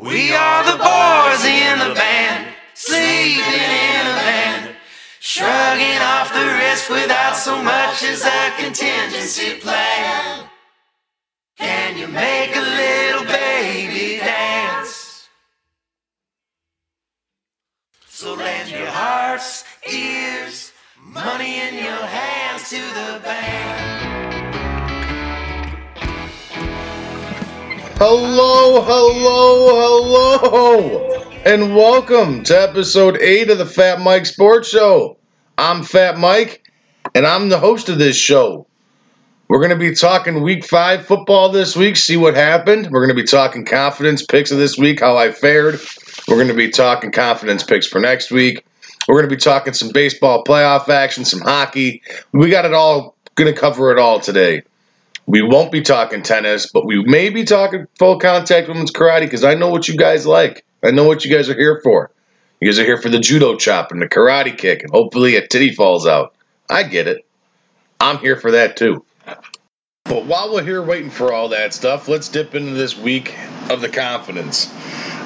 We are the boys in the band, sleeping in a van, shrugging off the risk without so much as a contingency plan. Can you make a little baby dance? So lend your hearts, ears, money in your hands to the band. Hello, hello, hello, and welcome to episode 8 of the Fat Mike Sports Show. I'm Fat Mike, and I'm the host of this show. We're going to be talking week 5 football this week, see what happened. We're going to be talking confidence picks of this week, how I fared. We're going to be talking confidence picks for next week. We're going to be talking some baseball playoff action, some hockey. We got it all, going to cover it all today. We won't be talking tennis, but we may be talking full contact women's karate because I know what you guys like. I know what you guys are here for. You guys are here for the judo chop and the karate kick, and hopefully a titty falls out. I get it. I'm here for that too. But while we're here waiting for all that stuff, let's dip into this week of the confidence.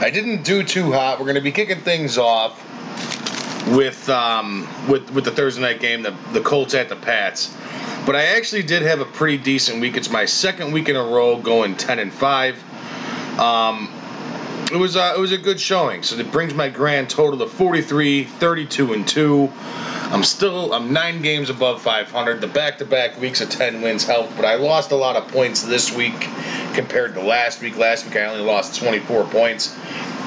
I didn't do too hot. We're going to be kicking things off with um, with with the Thursday night game, the the Colts at the Pats. But I actually did have a pretty decent week. It's my second week in a row going 10 and 5. Um, it was uh, it was a good showing. So it brings my grand total to 43, 32 and 2. I'm still I'm 9 games above 500. The back-to-back weeks of 10 wins helped, but I lost a lot of points this week compared to last week. Last week I only lost 24 points.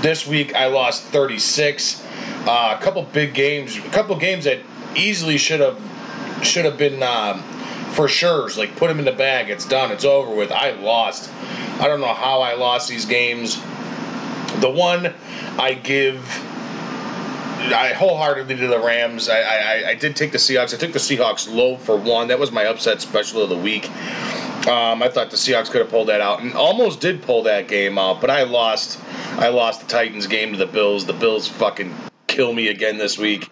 This week I lost 36. Uh, a couple big games, a couple games that easily should have should have been um, for sure. Like put them in the bag. It's done. It's over with. I lost. I don't know how I lost these games. The one I give. I wholeheartedly to the Rams. I, I, I did take the Seahawks. I took the Seahawks low for one. That was my upset special of the week. Um, I thought the Seahawks could have pulled that out and almost did pull that game out, but I lost. I lost the Titans game to the Bills. The Bills fucking kill me again this week.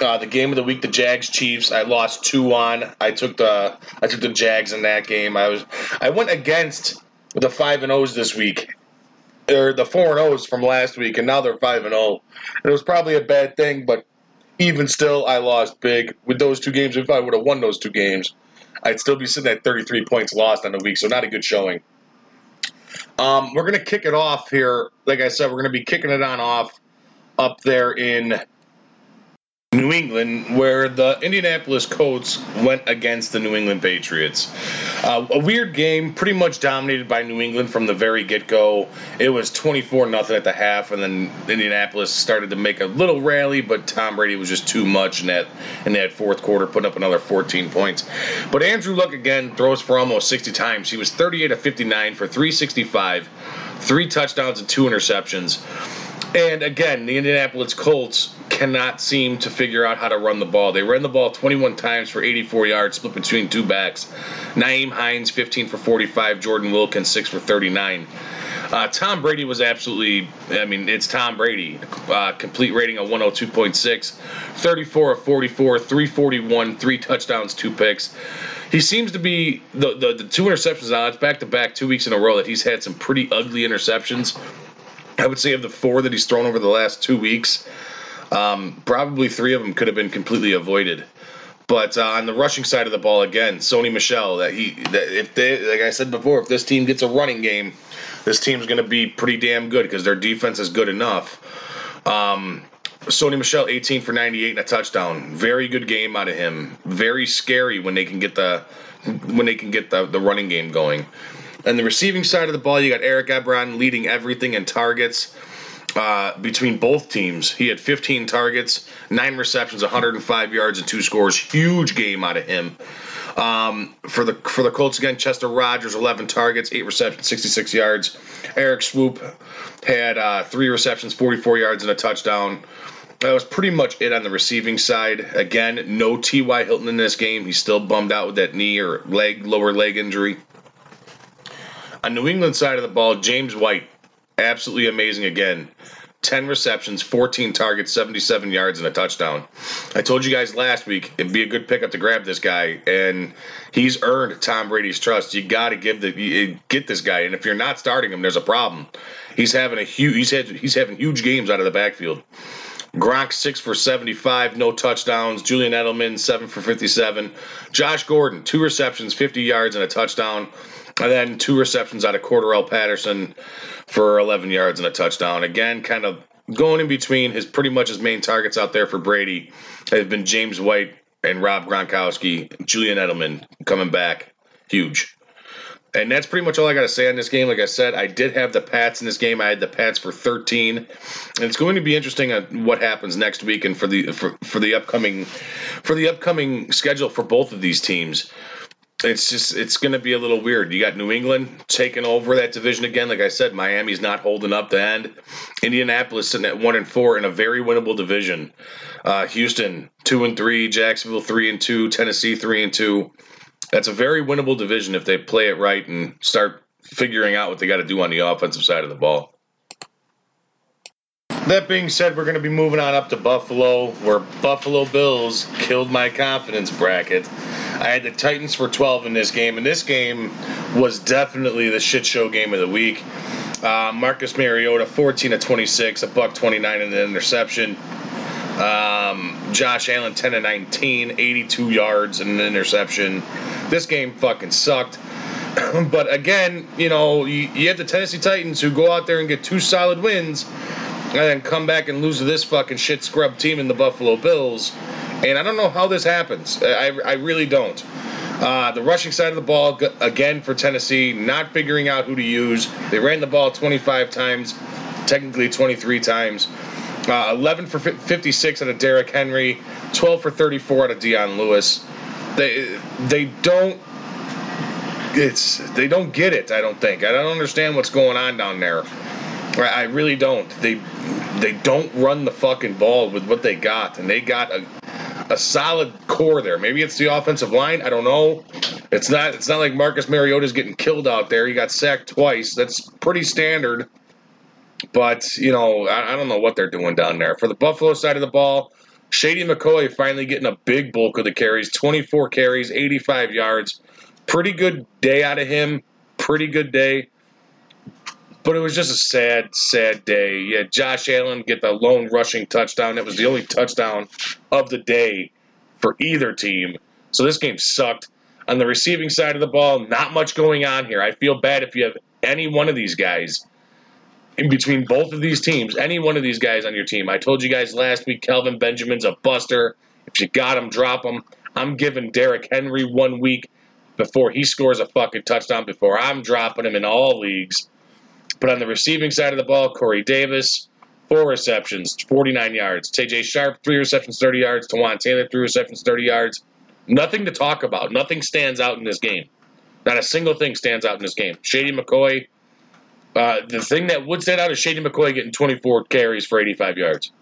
Uh, the game of the week, the Jags Chiefs. I lost two on. I took the I took the Jags in that game. I was I went against the five and O's this week, or the four and O's from last week, and now they're five and zero. It was probably a bad thing, but even still, I lost big with those two games. If I would have won those two games, I'd still be sitting at 33 points lost on the week, so not a good showing. Um, we're gonna kick it off here. Like I said, we're gonna be kicking it on off up there in New England, where the Indianapolis Colts went against the New England Patriots. Uh, a weird game, pretty much dominated by New England from the very get go. It was 24 nothing at the half, and then Indianapolis started to make a little rally, but Tom Brady was just too much in that in that fourth quarter, putting up another 14 points. But Andrew Luck again throws for almost 60 times. He was 38 of 59 for 365, three touchdowns and two interceptions. And again, the Indianapolis Colts cannot seem to figure out how to run the ball. They ran the ball 21 times for 84 yards, split between two backs. Nyheim Hines, 15 for 45. Jordan Wilkins, 6 for 39. Uh, Tom Brady was absolutely, I mean, it's Tom Brady. Uh, complete rating of 102.6, 34 of 44, 341, three touchdowns, two picks. He seems to be the, the, the two interceptions now. It's back to back two weeks in a row that he's had some pretty ugly interceptions. I would say of the four that he's thrown over the last two weeks, um, probably three of them could have been completely avoided. But uh, on the rushing side of the ball, again, Sony Michel, that he, that if they, like I said before, if this team gets a running game, this team's going to be pretty damn good because their defense is good enough. Um, Sony Michel, 18 for 98 and a touchdown. Very good game out of him. Very scary when they can get the when they can get the, the running game going. And the receiving side of the ball, you got Eric Ebron leading everything in targets uh, between both teams. He had 15 targets, nine receptions, 105 yards, and two scores. Huge game out of him. Um, for the for the Colts again, Chester Rogers, 11 targets, eight receptions, 66 yards. Erik Swoope had uh, three receptions, 44 yards, and a touchdown. That was pretty much it on the receiving side. Again, no T.Y. Hilton in this game. He's still bummed out with that knee or leg, lower leg injury. On New England side of the ball, James White, absolutely amazing again. 10 receptions, 14 targets, 77 yards, and a touchdown. I told you guys last week it'd be a good pickup to grab this guy, and he's earned Tom Brady's trust. You got to give the get this guy, and if you're not starting him, there's a problem. He's having a huge he's had he's having huge games out of the backfield. Gronk six for 75, no touchdowns. Julian Edelman seven for 57. Josh Gordon two receptions, 50 yards and a touchdown, and then two receptions out of Cordarrelle Patterson for 11 yards and a touchdown. Again, kind of going in between his pretty much his main targets out there for Brady have been James White and Rob Gronkowski. Julian Edelman coming back, huge. And that's pretty much all I got to say on this game. Like I said, I did have the Pats in this game. I had the Pats for 13, and it's going to be interesting on what happens next week and for the for, for the upcoming for the upcoming schedule for both of these teams. It's just it's going to be a little weird. You got New England taking over that division again. Like I said, Miami's not holding up the end. Indianapolis sitting at one and four in a very winnable division. Uh, Houston two and three, Jacksonville three and two, Tennessee three and two that's a very winnable division if they play it right and start figuring out what they got to do on the offensive side of the ball. That being said, we're going to be moving on up to Buffalo, where Buffalo Bills killed my confidence bracket. I had the Titans for 12 in this game, and this game was definitely the shit show game of the week. Uh, Marcus Mariota, 14 to 26, a buck 29 in the interception. Um, Josh Allen, 10 to 19, 82 yards and an interception. This game fucking sucked. but again, you know, you, you have the Tennessee Titans who go out there and get two solid wins and then come back and lose to this fucking shit scrub team in the Buffalo Bills. And I don't know how this happens. I, I really don't. Uh, the rushing side of the ball, again, for Tennessee, not figuring out who to use. They ran the ball 25 times, technically 23 times. Uh, 11 for 56 out of Derrick Henry, 12 for 34 out of Dion Lewis. They they don't it's they don't get it. I don't think. I don't understand what's going on down there. I really don't. They they don't run the fucking ball with what they got, and they got a a solid core there. Maybe it's the offensive line. I don't know. It's not. It's not like Marcus Mariota's getting killed out there. He got sacked twice. That's pretty standard. But, you know, I, I don't know what they're doing down there. For the Buffalo side of the ball, Shady McCoy finally getting a big bulk of the carries 24 carries, 85 yards. Pretty good day out of him. Pretty good day. But it was just a sad, sad day. Yeah, Josh Allen get the lone rushing touchdown. That was the only touchdown of the day for either team. So this game sucked. On the receiving side of the ball, not much going on here. I feel bad if you have any one of these guys in between both of these teams, any one of these guys on your team. I told you guys last week, Kelvin Benjamin's a buster. If you got him, drop him. I'm giving Derrick Henry one week before he scores a fucking touchdown before I'm dropping him in all leagues. But on the receiving side of the ball, Corey Davis, four receptions, 49 yards. Tajae Sharpe, three receptions, 30 yards. Taywan Taylor, three receptions, 30 yards. Nothing to talk about. Nothing stands out in this game. Not a single thing stands out in this game. Shady McCoy, uh, the thing that would stand out is Shady McCoy getting 24 carries for 85 yards.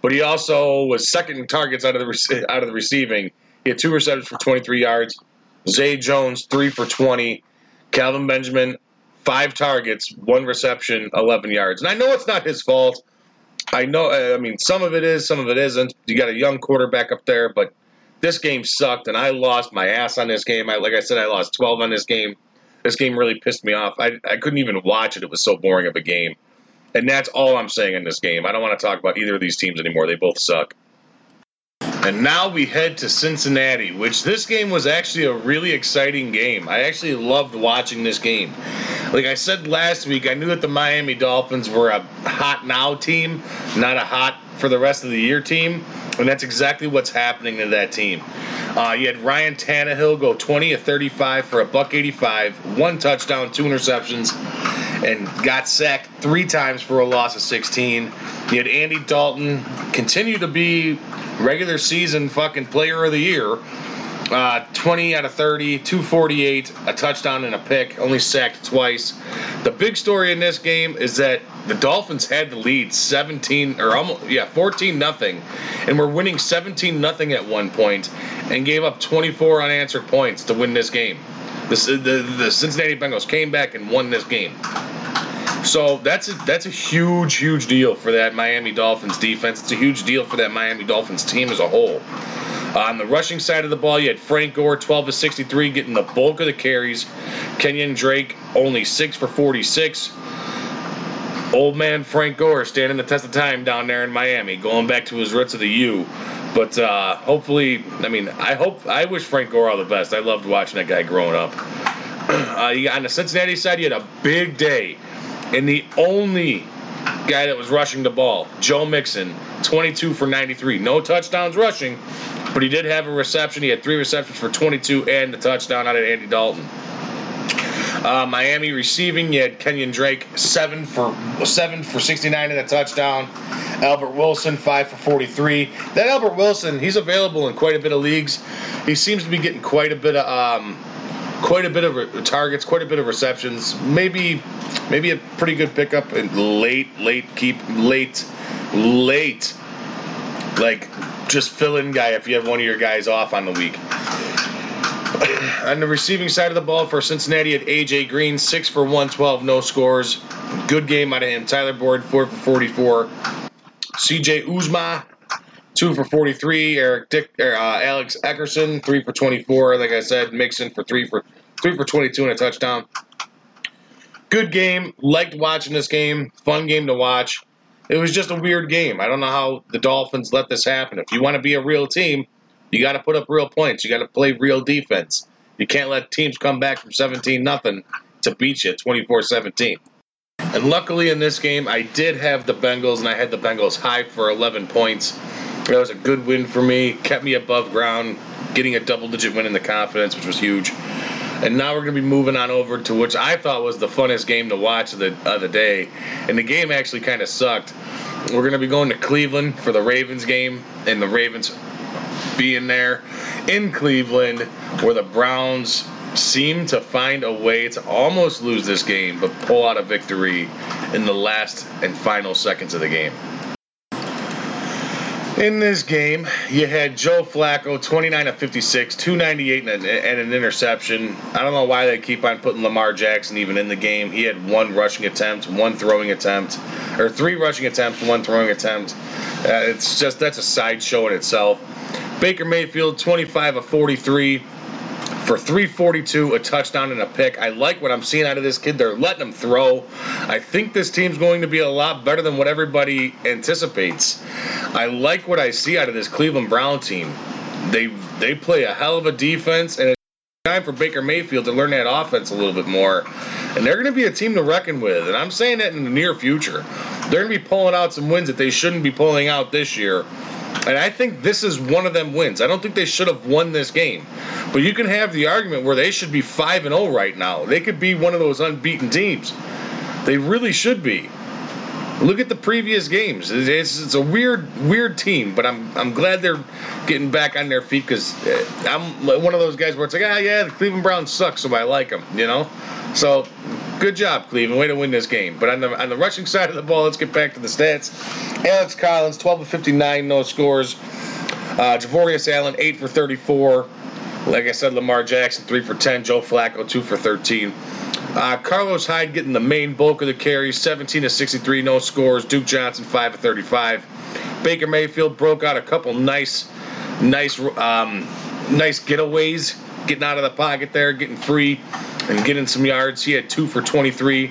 But he also was second in targets out of the out of the receiving. He had two receptions for 23 yards. Zay Jones three for 20. Kelvin Benjamin five targets, one reception, 11 yards. And I know it's not his fault. I know. Uh, I mean, some of it is, some of it isn't. You got a young quarterback up there, but this game sucked, and I lost my ass on this game. I, like I said, I lost 12 on this game. This game really pissed me off. I, I couldn't even watch it. It was so boring of a game. And that's all I'm saying in this game. I don't want to talk about either of these teams anymore. They both suck. And now we head to Cincinnati, which this game was actually a really exciting game. I actually loved watching this game. Like I said last week, I knew that the Miami Dolphins were a hot now team, not a hot for the rest of the year team. And that's exactly what's happening to that team. Uh, you had Ryan Tannehill go 20 of 35 for a buck 85, one touchdown, two interceptions, and got sacked three times for a loss of 16. You had Andy Dalton continue to be regular season fucking player of the year. Uh, 20 out of 30, 248, a touchdown and a pick, only sacked twice. The big story in this game is that the Dolphins had the lead 17 or almost yeah 14 nothing, and were winning 17 nothing at one point, and gave up 24 unanswered points to win this game. The, the, the Cincinnati Bengals came back and won this game. So that's a, that's a huge, huge deal for that Miami Dolphins defense. It's a huge deal for that Miami Dolphins team as a whole. On the rushing side of the ball, you had Frank Gore, 12 to 63, getting the bulk of the carries. Kenyon Drake, only 6 for 46. Old man Frank Gore standing the test of time down there in Miami, going back to his roots of the U. But uh, hopefully, I mean, I hope, I wish Frank Gore all the best. I loved watching that guy growing up. Uh, on the Cincinnati side, you had a big day, and the only guy that was rushing the ball, Joe Mixon, 22 for 93. No touchdowns rushing, but he did have a reception. He had three receptions for 22 and a touchdown out of Andy Dalton. Uh, Miami receiving, you had Kenyon Drake seven for seven for 69 and a touchdown. Albert Wilson five for 43. That Albert Wilson, he's available in quite a bit of leagues. He seems to be getting quite a bit of um, quite a bit of targets, quite a bit of receptions. Maybe maybe a pretty good pickup in late, late keep late, late. Like just fill in guy if you have one of your guys off on the week. on the receiving side of the ball for Cincinnati at AJ Green, six for 112, no scores. Good game out of him. Tyler Boyd, four for 44. CJ Uzomah, two for 43. Eric Dick, er, uh, Alex Eckerson, three for 24. Like I said, Mixon for three for three for 22 and a touchdown. Good game. Liked watching this game. Fun game to watch. It was just a weird game. I don't know how the Dolphins let this happen. If you want to be a real team, you got to put up real points. You got to play real defense. You can't let teams come back from 17 nothing to beat you 24-17. And luckily in this game, I did have the Bengals, and I had the Bengals high for 11 points. That was a good win for me. Kept me above ground, getting a double-digit win in the confidence, which was huge. And now we're going to be moving on over to which I thought was the funnest game to watch of the, of the day. And the game actually kind of sucked. We're going to be going to Cleveland for the Ravens game, and the Ravens being there in Cleveland where the Browns seem to find a way to almost lose this game but pull out a victory in the last and final seconds of the game. In this game, you had Joe Flacco, 29 of 56, 298 and, an interception. I don't know why they keep on putting Lamar Jackson even in the game. He had one rushing attempt, one throwing attempt, or three rushing attempts, one throwing attempt. Uh, it's just that's a sideshow in itself. Baker Mayfield, 25 of 43 for 342, a touchdown and a pick. I like what I'm seeing out of this kid. They're letting him throw. I think this team's going to be a lot better than what everybody anticipates. I like what I see out of this Cleveland Brown team. They they play a hell of a defense and it's time for Baker Mayfield to learn that offense a little bit more. And they're going to be a team to reckon with. And I'm saying that in the near future. They're going to be pulling out some wins that they shouldn't be pulling out this year. And I think this is one of them wins. I don't think they should have won this game. But you can have the argument where they should be 5 and 0 right now. They could be one of those unbeaten teams. They really should be. Look at the previous games. It's, it's a weird, weird team, but I'm I'm glad they're getting back on their feet because uh, I'm one of those guys where it's like, ah, yeah, the Cleveland Browns suck, so I like them, you know. So, good job, Cleveland. Way to win this game. But on the on the rushing side of the ball, let's get back to the stats. Alex Collins, 12 of 59, no scores. Uh, Javorius Allen, 8 for 34. Like I said, Lamar Jackson, 3 for 10. Joe Flacco, 2 for 13. Uh, Carlos Hyde getting the main bulk of the carries, 17 to 63, no scores. Duke Johnson, 5 to 35. Baker Mayfield broke out a couple nice, nice, um, nice getaways, getting out of the pocket there, getting free, and getting some yards. He had two for 23.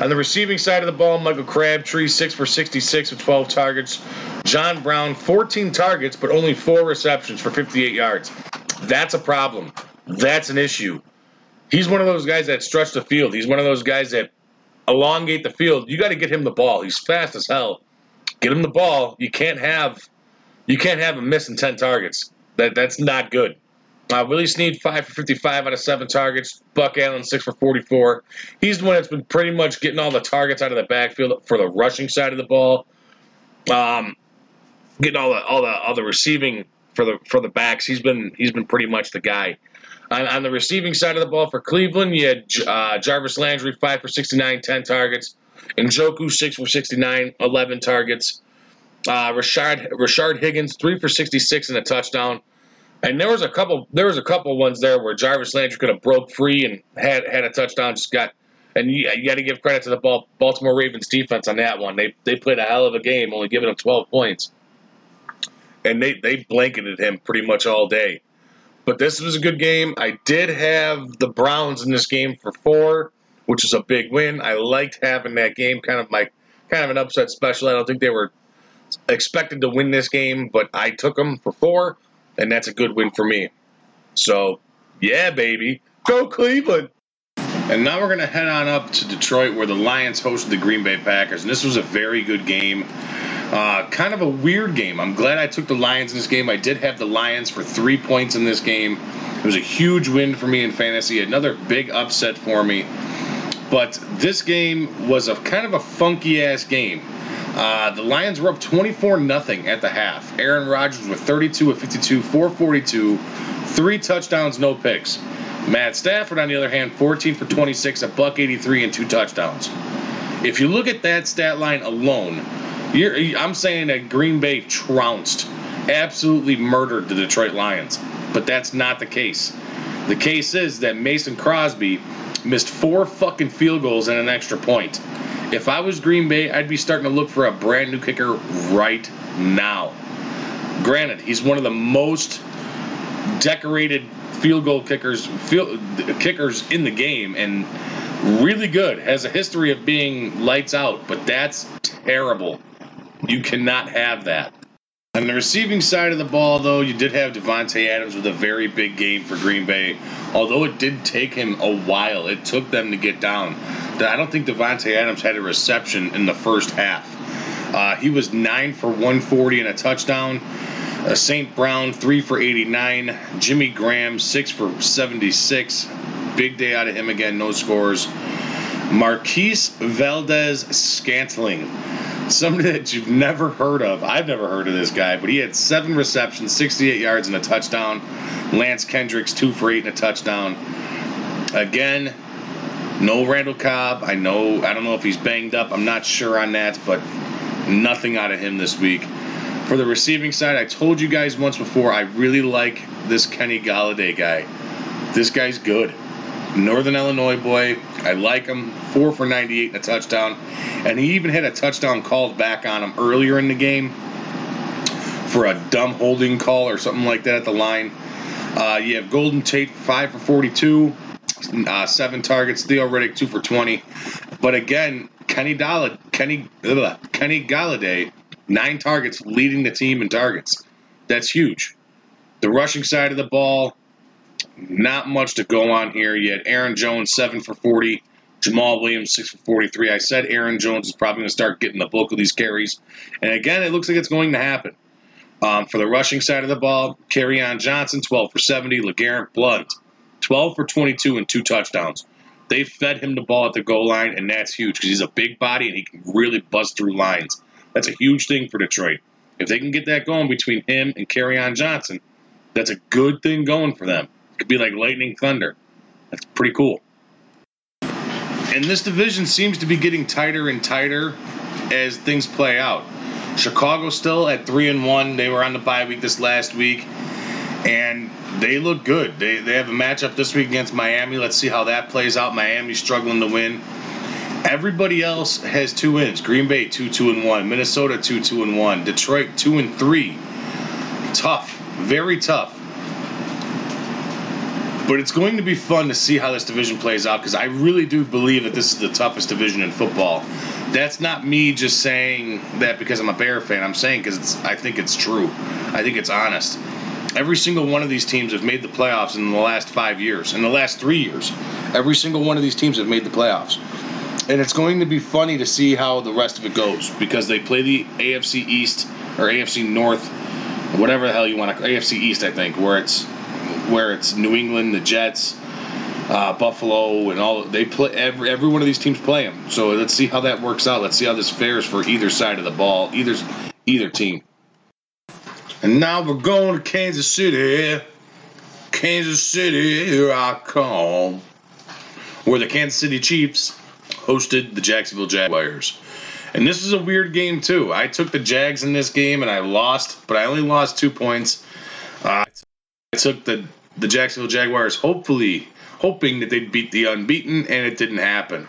On the receiving side of the ball, Michael Crabtree, 6 for 66 with 12 targets. John Brown, 14 targets, but only four receptions for 58 yards. That's a problem. That's an issue. He's one of those guys that stretch the field. He's one of those guys that elongate the field. You got to get him the ball. He's fast as hell. Get him the ball. You can't have you can't have him missing 10 targets. That that's not good. Uh, Willie Snead, 5 for 55 out of 7 targets. Buck Allen, 6 for 44. He's the one that's been pretty much getting all the targets out of the backfield for the rushing side of the ball. Um, getting all the all the all the receiving for the for the backs. He's been he's been pretty much the guy. On, on the receiving side of the ball for Cleveland, you had uh, Jarvis Landry, 5 for 69, 10 targets. And Njoku, 6 for 69, 11 targets. Uh, Rashard, Rashard Higgins, 3 for 66 and a touchdown. And there was a couple there was a couple ones there where Jarvis Landry could have broke free and had had a touchdown, just got And you, you got to give credit to the Baltimore Ravens defense on that one. They they played a hell of a game, only giving up 12 points, and they they blanketed him pretty much all day. But this was a good game. I did have the Browns in this game for four, which is a big win. I liked having that game, kind of my kind of an upset special. I don't think they were expected to win this game, but I took them for four, and that's a good win for me. So, yeah, baby, go Cleveland. And now we're going to head on up to Detroit where the Lions hosted the Green Bay Packers. And this was a very good game. Uh, kind of a weird game. I'm glad I took the Lions in this game. I did have the Lions for three points in this game. It was a huge win for me in fantasy, another big upset for me. But this game was a kind of a funky ass game. Uh, the Lions were up 24 0 at the half. Aaron Rodgers with 32 of 52, 442, three touchdowns, no picks. Matt Stafford, on the other hand, 14 for 26, a buck 83, and two touchdowns. If you look at that stat line alone, I'm saying that Green Bay trounced, absolutely murdered the Detroit Lions. But that's not the case. The case is that Mason Crosby missed four fucking field goals and an extra point. If I was Green Bay, I'd be starting to look for a brand new kicker right now. Granted, he's one of the most decorated field goal kickers field, kickers in the game and really good. Has a history of being lights out, but that's terrible. You cannot have that. On the receiving side of the ball, though, you did have Davante Adams with a very big game for Green Bay. Although it did take him a while, it took them to get down. I don't think Davante Adams had a reception in the first half. Uh, he was nine for 140 and a touchdown. Uh, St. Brown, 3 for 89. Jimmy Graham, 6 for 76. Big day out of him again, no scores. Marquez Valdes Scantling, somebody that you've never heard of. I've never heard of this guy, but he had seven receptions, 68 yards, and a touchdown. Lance Kendricks, 2 for 8 and a touchdown. Again, no Randall Cobb. I know, I don't know if he's banged up. I'm not sure on that, but nothing out of him this week. For the receiving side, I told you guys once before, I really like this Kenny Golladay guy. This guy's good. Northern Illinois boy. I like him. Four for 98 and a touchdown. And he even had a touchdown called back on him earlier in the game for a dumb holding call or something like that at the line. Uh, you have Golden Tate, 5 for 42, uh, 7 targets. Theo Riddick, 2 for 20. But again, Kenny, Dalla, Kenny, ugh, Kenny Golladay Nine targets, leading the team in targets. That's huge. The rushing side of the ball, not much to go on here yet. Aaron Jones, 7 for 40. Jamaal Williams, 6 for 43. I said Aaron Jones is probably going to start getting the bulk of these carries. And again, it looks like it's going to happen. Um, for the rushing side of the ball, Kerryon Johnson, 12 for 70. LeGarrette Blunt, 12 for 22 and two touchdowns. They fed him the ball at the goal line, and that's huge because he's a big body and he can really bust through lines. That's a huge thing for Detroit. If they can get that going between him and Kerryon Johnson, that's a good thing going for them. Could be like lightning thunder. That's pretty cool. And this division seems to be getting tighter and tighter as things play out. Chicago still at three and one. They were on the bye week this last week, and they look good. They they have a matchup this week against Miami. Let's see how that plays out. Miami's struggling to win. Everybody else has two wins. Green Bay two two and one. Minnesota two two and one. Detroit two and three. Tough, very tough. But it's going to be fun to see how this division plays out because I really do believe that this is the toughest division in football. That's not me just saying that because I'm a Bear fan. I'm saying because I think it's true. I think it's honest. Every single one of these teams have made the playoffs in the last five years. In the last three years, every single one of these teams have made the playoffs and it's going to be funny to see how the rest of it goes because they play the AFC East or AFC North, whatever the hell you want to AFC East, I think, where it's where it's New England, the Jets, uh, Buffalo, and all they play. Every every one of these teams play them. So let's see how that works out. Let's see how this fares for either side of the ball, either either team. And now we're going to Kansas City. Kansas City, here I come. Where the Kansas City Chiefs hosted the Jacksonville Jaguars. And this is a weird game, too. I took the Jags in this game and I lost, but I only lost two points. Uh, I took the, the Jacksonville Jaguars, hopefully, hoping that they'd beat the unbeaten, and it didn't happen.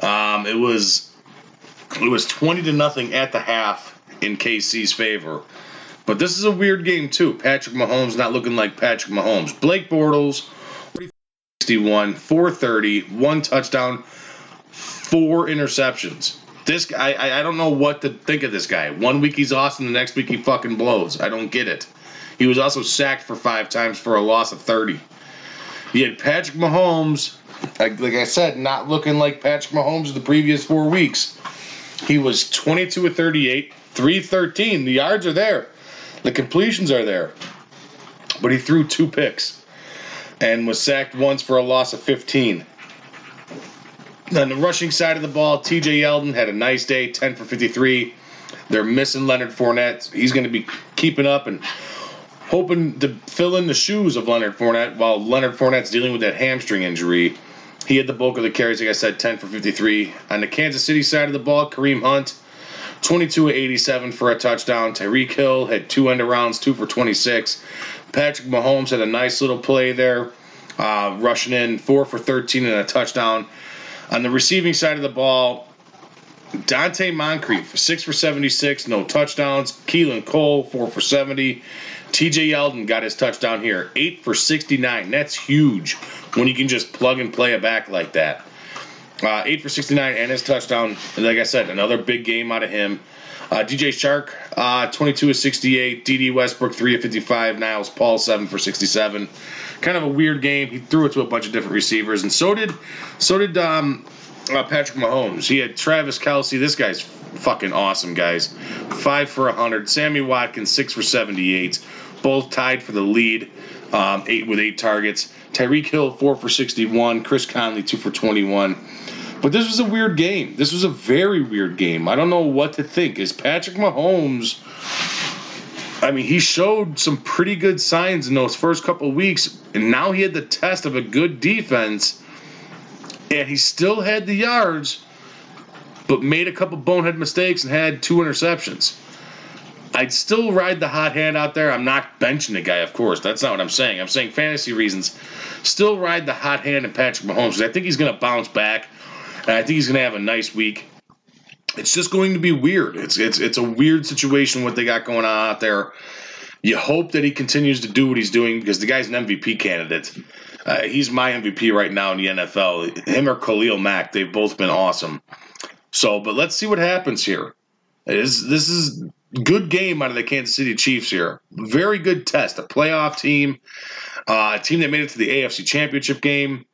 Um, it was it was 20 to nothing at the half in KC's favor. But this is a weird game too. Patrick Mahomes not looking like Patrick Mahomes. Blake Bortles 61, 430, one touchdown, four interceptions. This I, I don't know what to think of this guy. One week he's awesome, the next week he fucking blows. I don't get it. He was also sacked for five times for a loss of 30. He had Patrick Mahomes, like, like I said, not looking like Patrick Mahomes the previous four weeks. He was 22 of 38, 313. The yards are there, the completions are there. But he threw two picks and was sacked once for a loss of 15. On the rushing side of the ball, TJ Yeldon had a nice day, 10 for 53. They're missing Leonard Fournette. He's going to be keeping up and hoping to fill in the shoes of Leonard Fournette while Leonard Fournette's dealing with that hamstring injury. He had the bulk of the carries, like I said, 10 for 53. On the Kansas City side of the ball, Kareem Hunt, 22 of 87 for a touchdown. Tyreek Hill had two end rounds, two for 26. Patrick Mahomes had a nice little play there, uh, rushing in four for 13 and a touchdown. On the receiving side of the ball, Donte Moncrief, 6 for 76, no touchdowns. Keelan Cole, 4 for 70. TJ Yeldon got his touchdown here, 8 for 69. That's huge when you can just plug and play a back like that. Uh, 8 for 69 and his touchdown. Like I said, another big game out of him. Uh, DJ Chark, uh, 22 of 68. Dede Westbrook, 3 of 55. Niles Paul, 7 for 67. Kind of a weird game. He threw it to a bunch of different receivers, and so did so did um, uh, Patrick Mahomes. He had Travis Kelce. This guy's fucking awesome, guys. Five for 100. Sammy Watkins, six for 78. Both tied for the lead, um, eight with eight targets. Tyreek Hill, four for 61. Chris Conley, two for 21. But this was a weird game. This was a very weird game. I don't know what to think. Is Patrick Mahomes. I mean, he showed some pretty good signs in those first couple of weeks, and now he had the test of a good defense, and he still had the yards, but made a couple bonehead mistakes and had two interceptions. I'd still ride the hot hand out there. I'm not benching the guy, of course. That's not what I'm saying. I'm saying fantasy reasons. Still ride the hot hand in Patrick Mahomes. I think he's going to bounce back. And I think he's going to have a nice week. It's just going to be weird. It's it's it's a weird situation what they got going on out there. You hope that he continues to do what he's doing because the guy's an MVP candidate. Uh, he's my MVP right now in the NFL. Him or Khalil Mack, they've both been awesome. So, but let's see what happens here. Is this is good game out of the Kansas City Chiefs here. Very good test. A playoff team, uh, a team that made it to the AFC Championship game,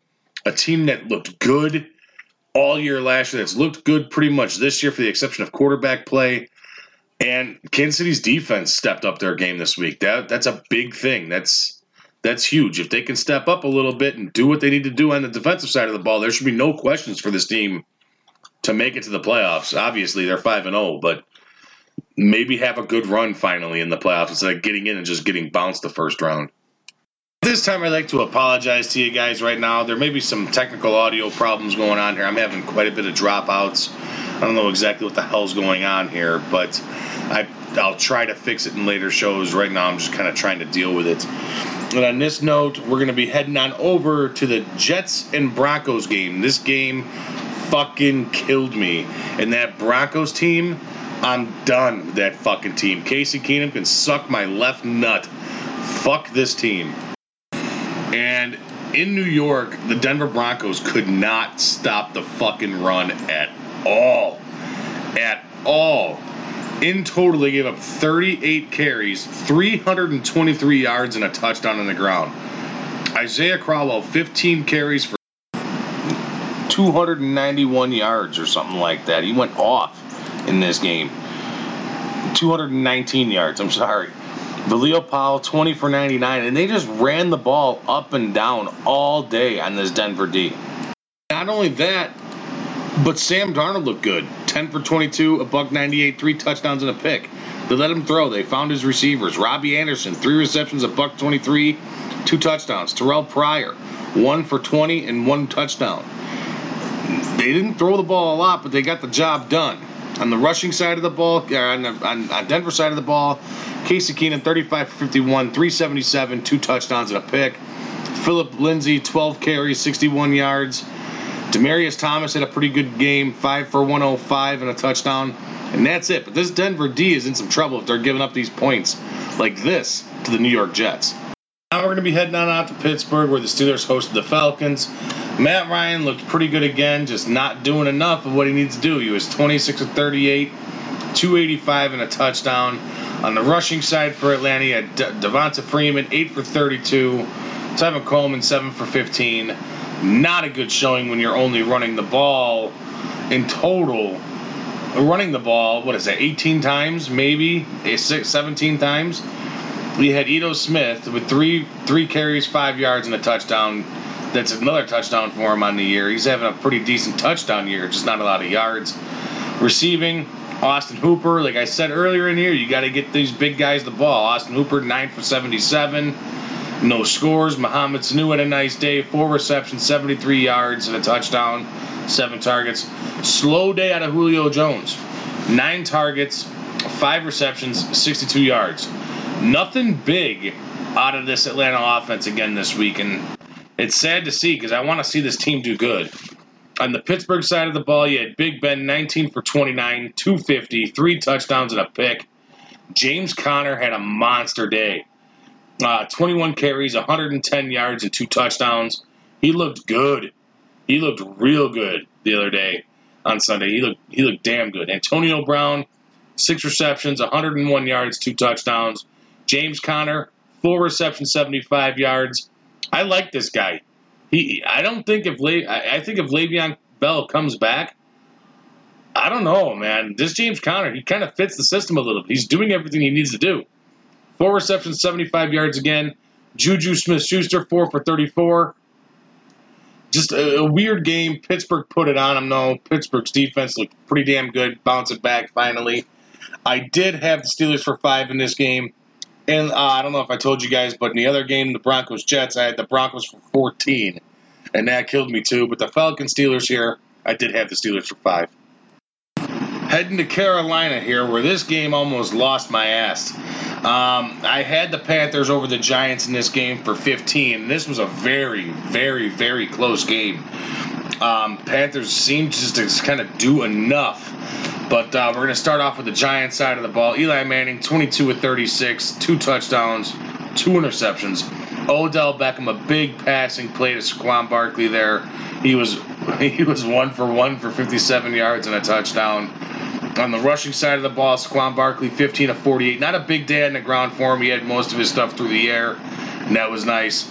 a team that looked good all year last year that's looked good pretty much this year, for the exception of quarterback play. And Kansas City's defense stepped up their game this week. That that's a big thing. That's that's huge. If they can step up a little bit and do what they need to do on the defensive side of the ball, there should be no questions for this team to make it to the playoffs. Obviously, they're five and zero, but maybe have a good run finally in the playoffs instead of getting in and just getting bounced the first round. This time, I'd like to apologize to you guys right now. There may be some technical audio problems going on here. I'm having quite a bit of dropouts. I don't know exactly what the hell's going on here, but I, I'll try to fix it in later shows. Right now, I'm just kind of trying to deal with it. And on this note, we're going to be heading on over to the Jets and Broncos game. This game fucking killed me. And that Broncos team, I'm done with that fucking team. Casey Keenum can suck my left nut. Fuck this team. And in New York, the Denver Broncos could not stop the fucking run at all. At all. In total, they gave up 38 carries, 323 yards, and a touchdown on the ground. Isaiah Crowell, 15 carries for 291 yards or something like that. He went off in this game. 219 yards, I'm sorry. Leo Powell, 20 for 99, and they just ran the ball up and down all day on this Denver D. Not only that, but Sam Darnold looked good. 10 for 22, a buck 98, three touchdowns and a pick. They let him throw. They found his receivers. Robbie Anderson, three receptions, a buck 23, two touchdowns. Terrell Pryor, one for 20 and one touchdown. They didn't throw the ball a lot, but they got the job done. On the rushing side of the ball, on, the, on, on Denver side of the ball, Casey Keenum 35 for 51, 377, two touchdowns and a pick. Phillip Lindsay 12 carries, 61 yards. Demaryius Thomas had a pretty good game, 5 for 105 and a touchdown. And that's it. But this Denver D is in some trouble if they're giving up these points like this to the New York Jets. Now we're going to be heading on out to Pittsburgh where the Steelers hosted the Falcons. Matt Ryan looked pretty good again, just not doing enough of what he needs to do. He was 26 of 38, 285 and a touchdown. On the rushing side for Atlanta, he had De- Devonta Freeman, 8 for 32, Tevin Coleman, 7 for 15. Not a good showing when you're only running the ball in total. Running the ball, what is that, 18 times, maybe? Eh, 17 times? We had Ito Smith with three three carries, five yards, and a touchdown. That's another touchdown for him on the year. He's having a pretty decent touchdown year, just not a lot of yards. Receiving, Austin Hooper, like I said earlier in the year, you got to get these big guys the ball. Austin Hooper, 9 for 77. No scores. Mohamed Sanu had a nice day. Four receptions, 73 yards, and a touchdown. Seven targets. Slow day out of Julio Jones. Nine targets, five receptions, 62 yards nothing big out of this Atlanta offense again this week, and it's sad to see because I want to see this team do good. On the Pittsburgh side of the ball, you had Big Ben 19 for 29, 250, three touchdowns and a pick. James Conner had a monster day. Uh, 21 carries, 110 yards, and two touchdowns. He looked good. He looked real good the other day on Sunday. He looked he looked damn good. Antonio Brown, six receptions, 101 yards, two touchdowns. James Conner, four reception, 75 yards. I like this guy. He, I don't think if Le, I, think if Le'Veon Bell comes back, I don't know, man. This James Conner, he kind of fits the system a little. Bit. He's doing everything he needs to do. Four receptions, 75 yards again. Juju Smith Schuster, four for 34. Just a, a, weird game. Pittsburgh put it on him, though. Pittsburgh's defense looked pretty damn good. Bouncing back finally. I did have the Steelers for five in this game. And uh, I don't know if I told you guys, but in the other game, the Broncos Jets, I had the Broncos for 14, and that killed me too. But the Falcons Steelers here, I did have the Steelers for five. Heading to Carolina here, where this game almost lost my ass. Um, I had the Panthers over the Giants in this game for 15. This was a very, very, very close game. Um, Panthers seemed just to kind of do enough but uh, we're going to start off with the Giants side of the ball. Eli Manning, 22 with 36, two touchdowns, two interceptions. Odell Beckham, a big passing play to Saquon Barkley there. He was he was one for one for 57 yards and a touchdown. On the rushing side of the ball, Saquon Barkley, 15 of 48. Not a big day on the ground for him. He had most of his stuff through the air, and that was nice.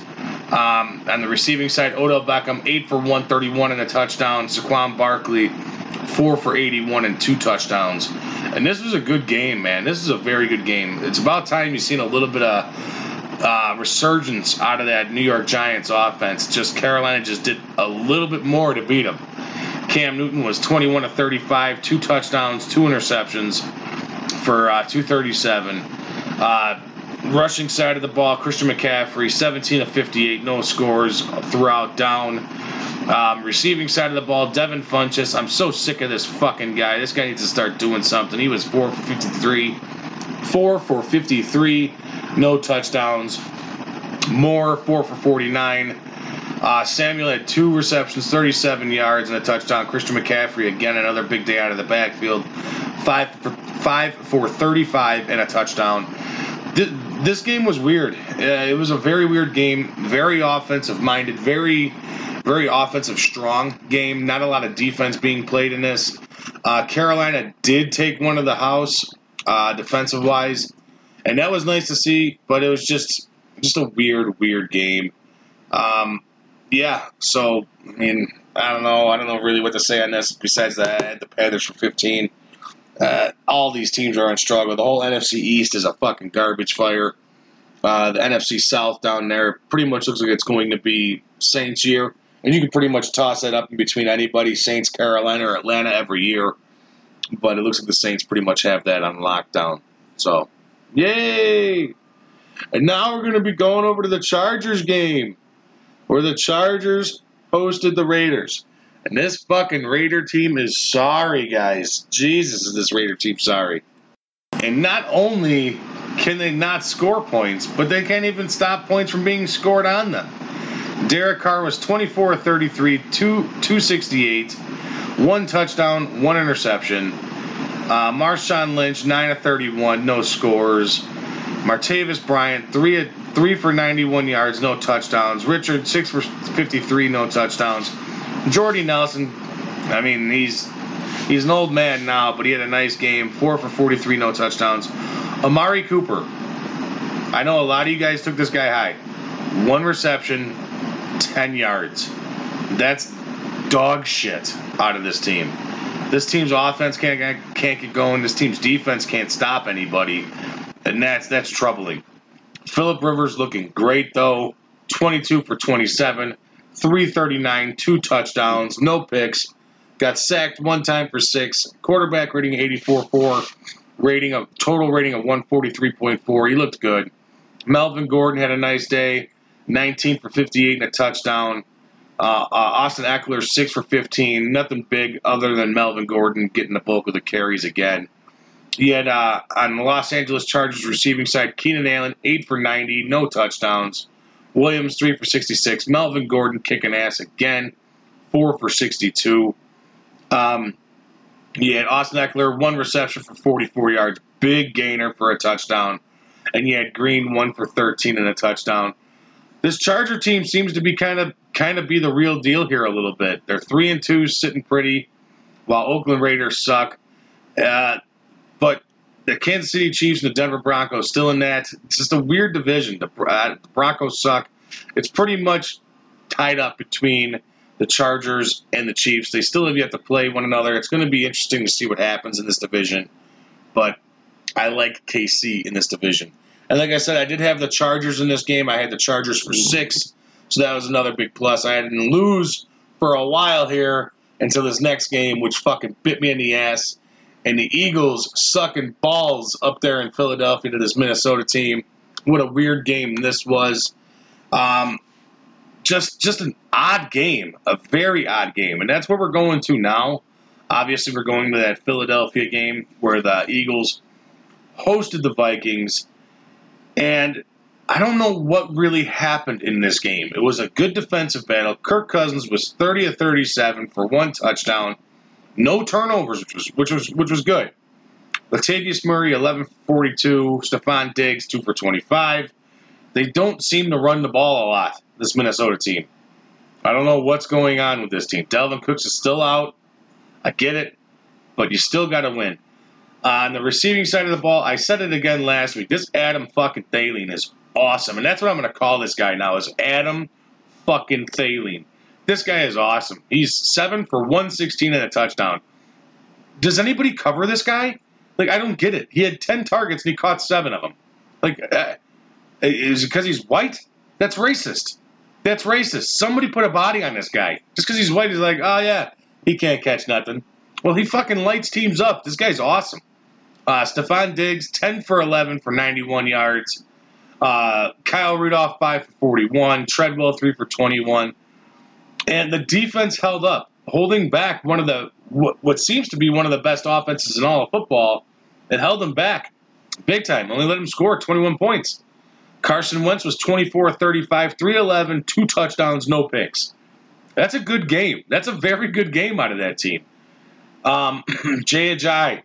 Um, on the receiving side, Odell Beckham, 8 for 131 and a touchdown. Saquon Barkley, four for 81 and two touchdowns. And this was a good game, man. This is a very good game. It's about time you've seen a little bit of uh, resurgence out of that New York Giants offense. Just Carolina just did a little bit more to beat them. Cam Newton was 21 to 35, two touchdowns, two interceptions for uh, 237. Uh, rushing side of the ball, Christian McCaffrey, 17 of 58, no scores throughout down. Um, receiving side of the ball, Devin Funchess. I'm so sick of this fucking guy. This guy needs to start doing something. He was 4 for 53. 4 for 53. No touchdowns. Moore, 4 for 49. Uh, Samuel had two receptions, 37 yards, and a touchdown. Christian McCaffrey, again, another big day out of the backfield. 5 for, five for 35 and a touchdown. This, this game was weird. Uh, it was a very weird game, very offensive minded, very very offensive, strong game. Not a lot of defense being played in this. Uh, Carolina did take one of the house uh, defensive wise, and that was nice to see. But it was just just a weird, weird game. Um, yeah. So I mean, I don't know. I don't know really what to say on this. Besides that, I had the Panthers for 15. Uh, all these teams are in struggle. The whole NFC East is a fucking garbage fire. Uh, the NFC South down there pretty much looks like it's going to be Saints year. And you can pretty much toss that up in between anybody, Saints, Carolina, or Atlanta every year. But it looks like the Saints pretty much have that on lockdown. So, yay! And now we're going to be going over to the Chargers game, where the Chargers hosted the Raiders. And this fucking Raider team is sorry, guys. Jesus, is this Raider team sorry. And not only can they not score points, but they can't even stop points from being scored on them. Derek Carr was 24 33, 268, one touchdown, one interception. Uh, Marshawn Lynch, 9 of 31, no scores. Martavis Bryant, 3, three for 91 yards, no touchdowns. Richard, 6 for 53, no touchdowns. Jordy Nelson, I mean, he's he's an old man now, but he had a nice game, 4 for 43, no touchdowns. Amari Cooper, I know a lot of you guys took this guy high. One reception, 10 yards. That's dog shit out of this team. This team's offense can't can't get going. This team's defense can't stop anybody, and that's that's troubling. Philip Rivers looking great though, 22 for 27, 339, two touchdowns, no picks. Got sacked one time for six. Quarterback rating 84.4, rating of total rating of 143.4. He looked good. Melvin Gordon had a nice day, 19 for 58 and a touchdown. Uh, uh, Austin Ekeler, 6 for 15. Nothing big other than Melvin Gordon getting the bulk of the carries again. He had uh, on the Los Angeles Chargers receiving side, Keenan Allen, 8 for 90, no touchdowns. Williams, 3 for 66. Melvin Gordon kicking ass again, 4 for 62. Um, he had Austin Ekeler, one reception for 44 yards, big gainer for a touchdown. And he had Green, 1 for 13 and a touchdown this Charger team seems to be kind of kind of be the real deal here a little bit. They're three and two, sitting pretty, while Oakland Raiders suck. Uh, but the Kansas City Chiefs and the Denver Broncos still in that. It's just a weird division. The, uh, the Broncos suck. It's pretty much tied up between the Chargers and the Chiefs. They still have yet to play one another. It's going to be interesting to see what happens in this division. But I like KC in this division. And like I said, I did have the Chargers in this game. I had the Chargers for six, so that was another big plus. I didn't lose for a while here until this next game, which fucking bit me in the ass. And the Eagles sucking balls up there in Philadelphia to this Minnesota team. What a weird game this was. Um, just just an odd game, a very odd game, and that's where we're going to now. Obviously, we're going to that Philadelphia game where the Eagles hosted the Vikings and I don't know what really happened in this game. It was a good defensive battle. Kirk Cousins was 30 of 37 for one touchdown, no turnovers, which was which was which was good. Latavius Murray 11 for 42, Stefon Diggs 2 for 25. They don't seem to run the ball a lot. This Minnesota team. I don't know what's going on with this team. Dalvin Cooks is still out. I get it, but you still got to win. Uh, on the receiving side of the ball, I said it again last week. This Adam fucking Thielen is awesome, and that's what I'm going to call this guy now. Is Adam fucking Thielen. This guy is awesome. He's seven for 116 and a touchdown. Does anybody cover this guy? Like, I don't get it. He had 10 targets and he caught seven of them. Like, uh, is it because he's white? That's racist. That's racist. Somebody put a body on this guy. Just because he's white, he's like, oh, yeah, he can't catch nothing. Well, he fucking lights teams up. This guy's awesome. Uh, Stefon Diggs, 10 for 11 for 91 yards. Uh, Kyle Rudolph, 5 for 41. Treadwell, 3 for 21. And the defense held up, holding back one of the, what, what seems to be one of the best offenses in all of football. It held them back big time. Only let them score 21 points. Carson Wentz was 24 35, 311, two touchdowns, no picks. That's a good game. That's a very good game out of that team. Um, Jay Ajayi,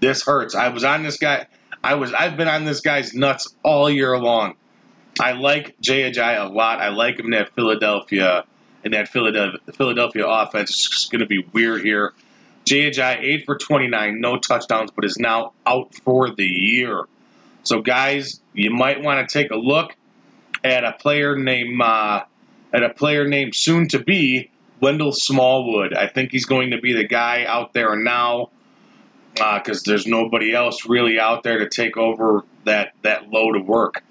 this hurts. I was on this guy. I was. I've been on this guy's nuts all year long. I like Jay Ajayi a lot. I like him in that Philadelphia in that Philadelphia offense. It's going to be weird here. Ajayi eight for twenty nine, no touchdowns, but is now out for the year. So guys, you might want to take a look at a player named uh, at a player named soon to be Wendell Smallwood. I think he's going to be the guy out there now because uh, there's nobody else really out there to take over that that load of work.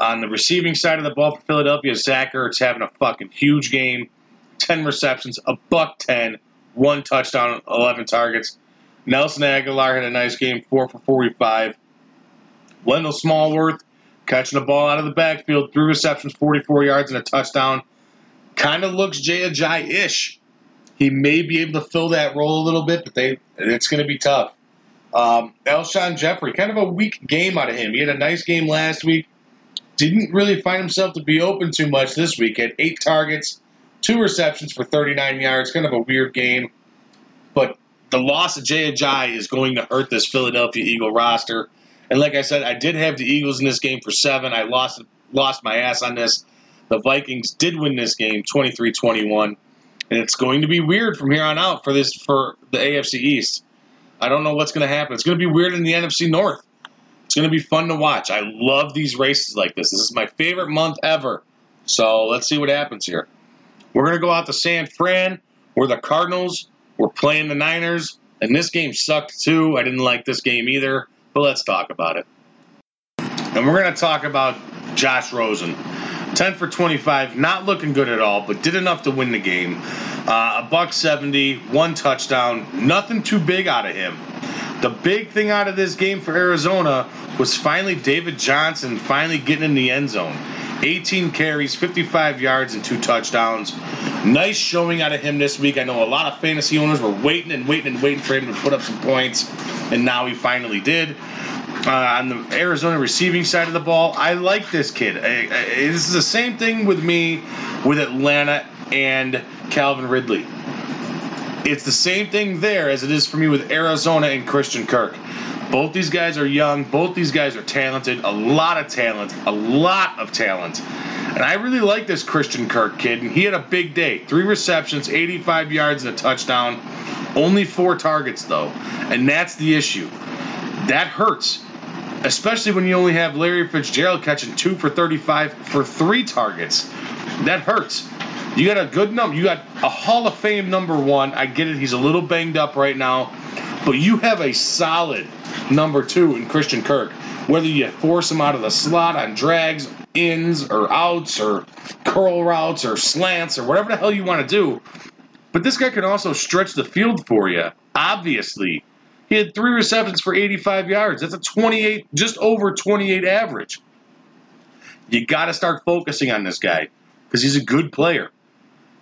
On the receiving side of the ball for Philadelphia, Zach Ertz having a fucking huge game. 10 receptions, a buck 10, one touchdown, 11 targets. Nelson Agholor had a nice game, 4 for 45. Wendell Smallwood catching the ball out of the backfield, three receptions, 44 yards, and a touchdown. Kind of looks Jay Ajayi ish. He may be able to fill that role a little bit, but they it's going to be tough. Um, Alshon Jeffery, kind of a weak game out of him. He had a nice game last week. Didn't really find himself to be open too much this week. Had eight targets, two receptions for 39 yards. Kind of a weird game. But the loss of Jay Ajayi is going to hurt this Philadelphia Eagle roster. And like I said, I did have the Eagles in this game for seven. I lost lost my ass on this. The Vikings did win this game 23-21. And it's going to be weird from here on out for this for the AFC East. I don't know what's going to happen. It's going to be weird in the NFC North. It's going to be fun to watch. I love these races like this. This is my favorite month ever. So let's see what happens here. We're going to go out to San Fran. We're the Cardinals. We're playing the Niners. And this game sucked too. I didn't like this game either. But let's talk about it. And we're going to talk about Josh Rosen. 10 for 25, not looking good at all, but did enough to win the game. Uh, a buck 70, one touchdown, nothing too big out of him. The big thing out of this game for Arizona was finally David Johnson finally getting in the end zone. 18 carries, 55 yards, and two touchdowns. Nice showing out of him this week. I know a lot of fantasy owners were waiting and waiting and waiting for him to put up some points, and now he finally did. Uh, on the Arizona receiving side of the ball, I like this kid. I, I, this is the same thing with me with Atlanta and Calvin Ridley. It's the same thing there as it is for me with Arizona and Christian Kirk. Both these guys are young. Both these guys are talented. A lot of talent. A lot of talent. And I really like this Christian Kirk kid. And he had a big day. Three receptions, 85 yards, and a touchdown. Only four targets, though. And that's the issue. That hurts. Especially when you only have Larry Fitzgerald catching two for 35 for three targets. That hurts. You got a good number. You got a Hall of Fame number one. I get it. He's a little banged up right now. But you have a solid number two in Christian Kirk. Whether you force him out of the slot on drags, ins, or outs, or curl routes, or slants, or whatever the hell you want to do. But this guy can also stretch the field for you. Obviously. He had three receptions for 85 yards. That's a 28, just over 28 average. You got to start focusing on this guy because he's a good player.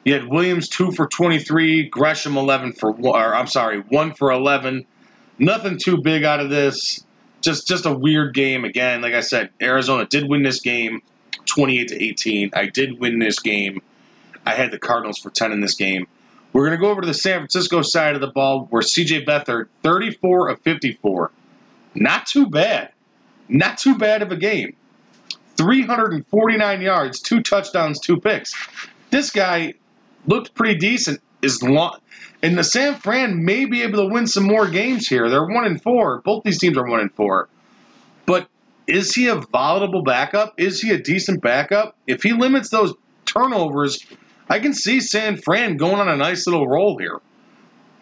You had Williams two for 23, Gresham 11 for or I'm sorry, one for 11. Nothing too big out of this. Just just a weird game again. Like I said, Arizona did win this game 28 to 18. I did win this game. I had the Cardinals for 10 in this game. We're going to go over to the San Francisco side of the ball where CJ Beathard 34 of 54. Not too bad. Not too bad of a game. 349 yards, two touchdowns, two picks. This guy looked pretty decent. Is long, and the San Fran may be able to win some more games here. They're one and four. Both these teams are one and four. But is he a volatile backup? Is he a decent backup? If he limits those turnovers, I can see San Fran going on a nice little roll here.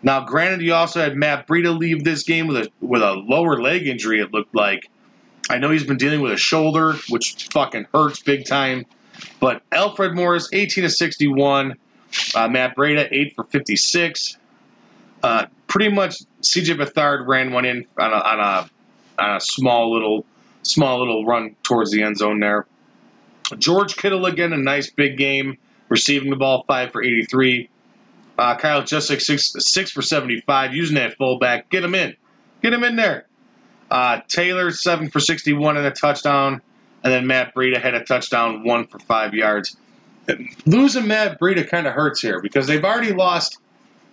Now, granted, you also had Matt Breida leave this game with a with a lower leg injury. It looked like. I know he's been dealing with a shoulder, which fucking hurts big time. But Alfred Morris, 18 to 61. Uh, Matt Breida, 8 for 56. Uh, pretty much CJ Beathard ran one in on a, on a, on a small little small little run towards the end zone there. George Kittle again, a nice big game, receiving the ball, 5 for 83. Uh, Kyle Juszczyk, six, 6 for 75, using that fullback. Get him in. Get him in there. Uh, Taylor, 7 for 61 and a touchdown. And then Matt Breida had a touchdown, 1 for 5 yards losing Matt Breida kind of hurts here because they've already lost.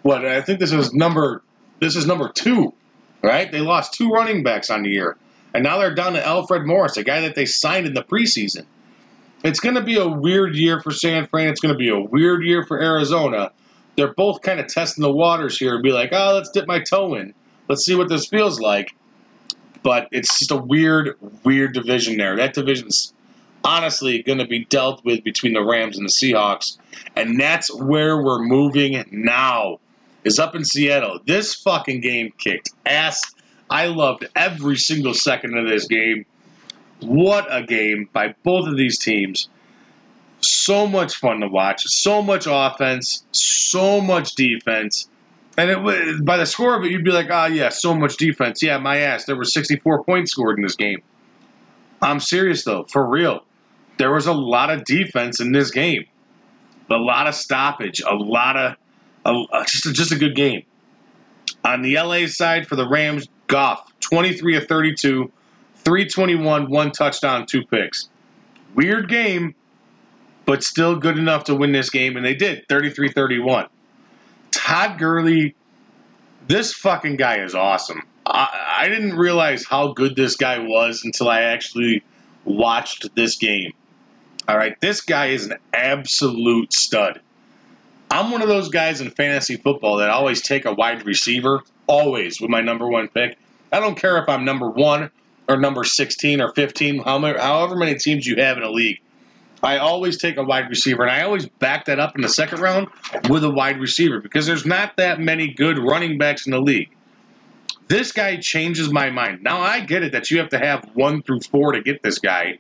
What I think this is number this is number two, right? They lost two running backs on the year, and now they're down to Alfred Morris, a guy that they signed in the preseason. It's going to be a weird year for San Fran. It's going to be a weird year for Arizona. They're both kind of testing the waters here and be like, oh, let's dip my toe in. Let's see what this feels like. But it's just a weird, weird division there. That division's honestly going to be dealt with between the Rams and the Seahawks. And that's where we're moving now, is up in Seattle. This fucking game kicked ass. I loved every single second of this game. What a game by both of these teams. So much fun to watch. So much offense. So much defense. And it, by the score of it, you'd be like, ah, oh, yeah, so much defense. Yeah, my ass. There were 64 points scored in this game. I'm serious, though. For real there was a lot of defense in this game, a lot of stoppage, a lot of a, just a, just a good game. On the LA side for the Rams, Goff, 23 of 32, 321, one touchdown, two picks. Weird game, but still good enough to win this game, and they did 33 31. Todd Gurley, this fucking guy is awesome. I, I didn't realize how good this guy was until I actually watched this game. All right, this guy is an absolute stud. I'm one of those guys in fantasy football that always take a wide receiver, always with my number one pick. I don't care if I'm number one or number 16 or 15, however many teams you have in a league. I always take a wide receiver, and I always back that up in the second round with a wide receiver because there's not that many good running backs in the league. This guy changes my mind. Now, I get it that you have to have one through four to get this guy,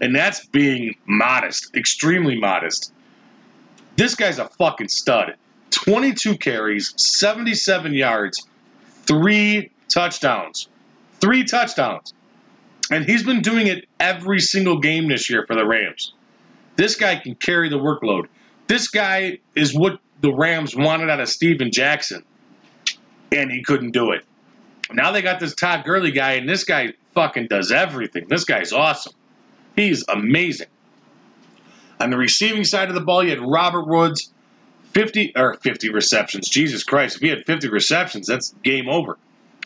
and that's being modest, extremely modest. This guy's a fucking stud. 22 carries, 77 yards, three touchdowns. Three touchdowns. And he's been doing it every single game this year for the Rams. This guy can carry the workload. This guy is what the Rams wanted out of Steven Jackson, and he couldn't do it. Now they got this Todd Gurley guy, and this guy fucking does everything. This guy's awesome. He's amazing. On the receiving side of the ball, you had Robert Woods, 50 or 50 receptions. Jesus Christ, if he had 50 receptions, that's game over.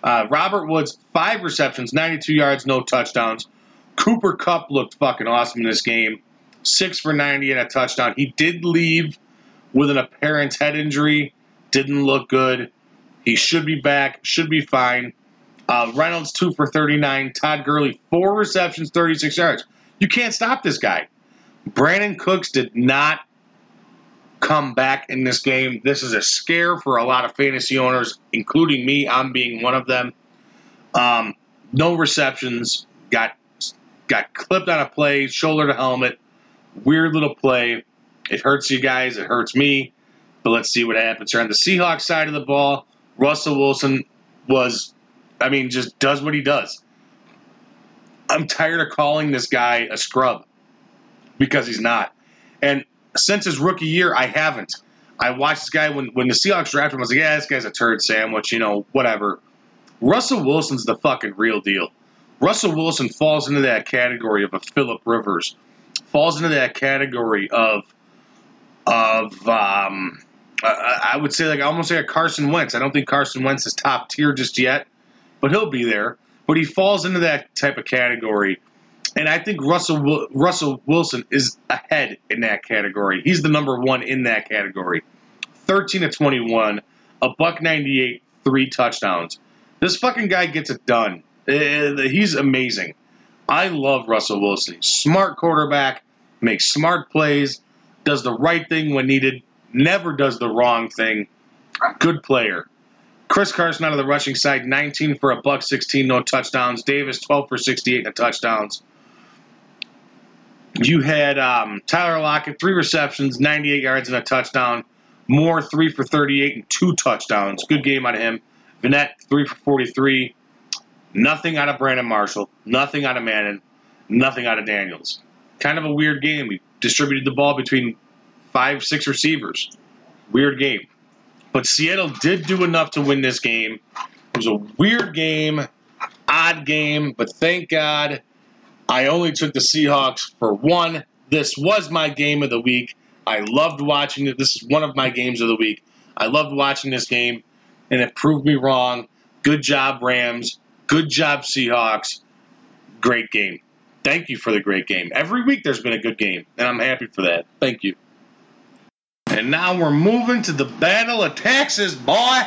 Uh, Robert Woods, five receptions, 92 yards, no touchdowns. Cooper Kupp looked fucking awesome in this game. Six for 90 and a touchdown. He did leave with an apparent head injury. Didn't look good. He should be back. Should be fine. Uh, Reynolds, two for 39. Todd Gurley, four receptions, 36 yards. You can't stop this guy. Brandin Cooks did not come back in this game. This is a scare for a lot of fantasy owners, including me. I'm being one of them. Um, no receptions. Got got clipped on a play, shoulder to helmet. Weird little play. It hurts you guys. It hurts me. But let's see what happens here. On the Seahawks side of the ball, Russell Wilson was, I mean, just does what he does. I'm tired of calling this guy a scrub because he's not. And since his rookie year, I haven't. I watched this guy when, when the Seahawks drafted him. I was like, yeah, this guy's a turd sandwich, you know, whatever. Russell Wilson's the fucking real deal. Russell Wilson falls into that category of a Philip Rivers, falls into that category of of um, I would say like I almost like a Carson Wentz. I don't think Carson Wentz is top tier just yet, but he'll be there. But he falls into that type of category and I think Russell Russell Wilson is ahead in that category. He's the number one in that category. 13 to 21, a buck 98, three touchdowns. This fucking guy gets it done. Uh, he's amazing. I love Russell Wilson. Smart quarterback, makes smart plays, does the right thing when needed, never does the wrong thing. Good player. Chris Carson out of the rushing side, 19 for a buck 16, no touchdowns. Davis, 12 for 68, no touchdowns. You had um, Tyler Lockett, three receptions, 98 yards, and a touchdown. Moore, three for 38 and two touchdowns. Good game out of him. Vannett, three for 43. Nothing out of Brandon Marshall. Nothing out of Manning. Nothing out of Daniels. Kind of a weird game. We distributed the ball between five, six receivers. Weird game. But Seattle did do enough to win this game. It was a weird game, odd game, but thank God I only took the Seahawks for one. This was my game of the week. I loved watching it. This is one of my games of the week. I loved watching this game, and it proved me wrong. Good job, Rams. Good job, Seahawks. Great game. Thank you for the great game. Every week there's been a good game, and I'm happy for that. Thank you. And now we're moving to the Battle of Texas, boy.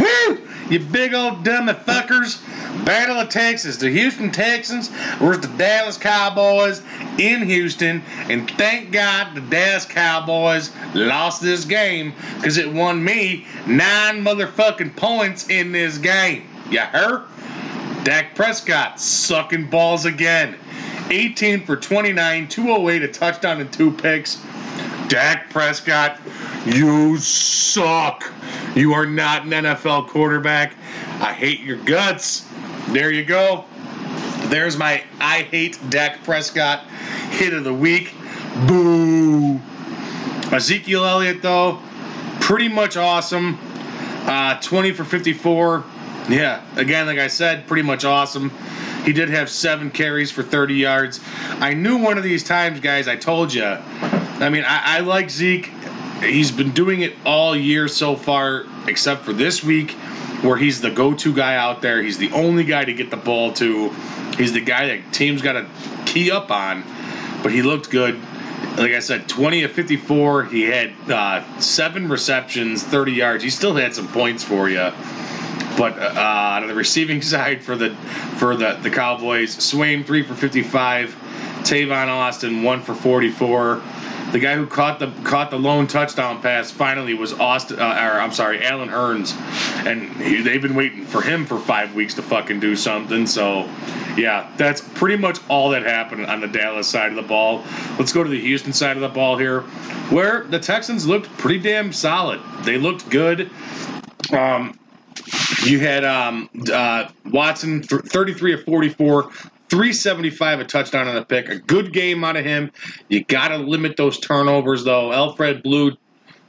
Woo! You big old dummy fuckers. Battle of Texas. The Houston Texans versus the Dallas Cowboys in Houston. And thank God the Dallas Cowboys lost this game because it won me nine motherfucking points in this game. You heard? Dak Prescott sucking balls again. 18 for 29, 208, a touchdown and two picks. Dak Prescott, you suck. You are not an NFL quarterback. I hate your guts. There you go. There's my I hate Dak Prescott hit of the week. Boo. Ezekiel Elliott, though, pretty much awesome. Uh, 20 for 54. Yeah, again, like I said, pretty much awesome. He did have seven carries for 30 yards. I knew one of these times, guys, I told you. I mean, I, I like Zeke. He's been doing it all year so far, except for this week, where he's the go to guy out there. He's the only guy to get the ball to. He's the guy that teams got to key up on. But he looked good like I said, 20 of 54. He had uh, seven receptions, 30 yards. He still had some points for you. But uh, on the receiving side for the for the, the Cowboys, Swain three for 55, Tavon Austin one for 44. The guy who caught the caught the lone touchdown pass finally was Austin, uh, or I'm sorry, Allen Hurns, and he, they've been waiting for him for five weeks to fucking do something. So, yeah, that's pretty much all that happened on the Dallas side of the ball. Let's go to the Houston side of the ball here, where the Texans looked pretty damn solid. They looked good. Um, you had um, uh, Watson, 33 of 44, 375 a touchdown on the pick. A good game out of him. You got to limit those turnovers, though. Alfred Blue,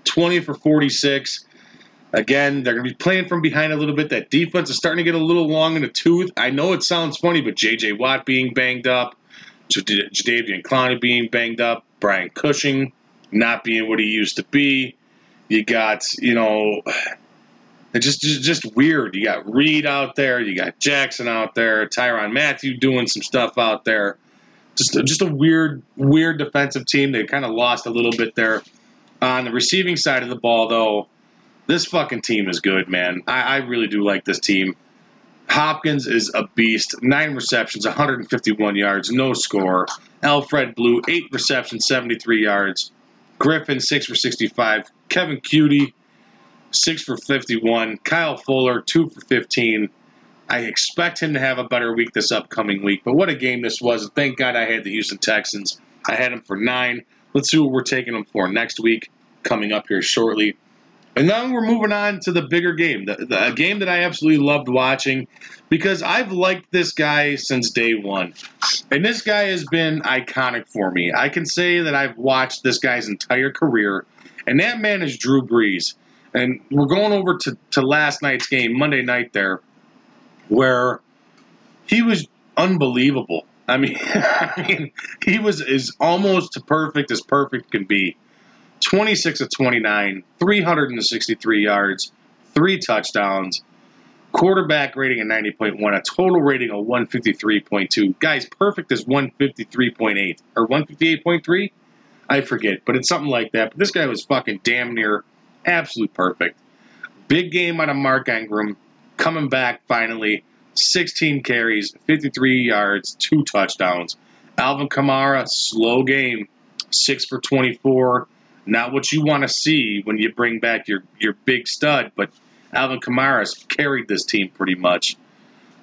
20 for 46. Again, they're going to be playing from behind a little bit. That defense is starting to get a little long in the tooth. I know it sounds funny, but J.J. Watt being banged up, Jadeveon Clowney being banged up, Brian Cushing not being what he used to be. You got, you know, it's just, just just weird. You got Reed out there, you got Jackson out there, Tyrann Mathieu doing some stuff out there. Just just a weird weird defensive team. They kind of lost a little bit there. On the receiving side of the ball, though, this fucking team is good, man. I, I really do like this team. Hopkins is a beast. Nine receptions, 151 yards, no score. Alfred Blue, eight receptions, 73 yards. Griffin, six for 65. Keke Coutee, six for 51. Kyle Fuller, two for 15. I expect him to have a better week this upcoming week. But what a game this was. Thank God I had the Houston Texans. I had them for nine. Let's see what we're taking them for next week, coming up here shortly. And then we're moving on to the bigger game, the, the, a game that I absolutely loved watching because I've liked this guy since day one. And this guy has been iconic for me. I can say that I've watched this guy's entire career, and that man is Drew Brees. And we're going over to, to last night's game, Monday night there, where he was unbelievable. I mean, I mean, he was as almost perfect as perfect can be. 26 of 29, 363 yards, three touchdowns, quarterback rating of 90.1, a total rating of 153.2. Guys, perfect is 153.8 or 158.3. I forget, but it's something like that. But this guy was fucking damn near absolute perfect. Big game out of Mark Ingram, coming back finally. 16 carries, 53 yards, two touchdowns. Alvin Kamara, slow game, 6 for 24. Not what you want to see when you bring back your, your big stud, but Alvin Kamara's carried this team pretty much.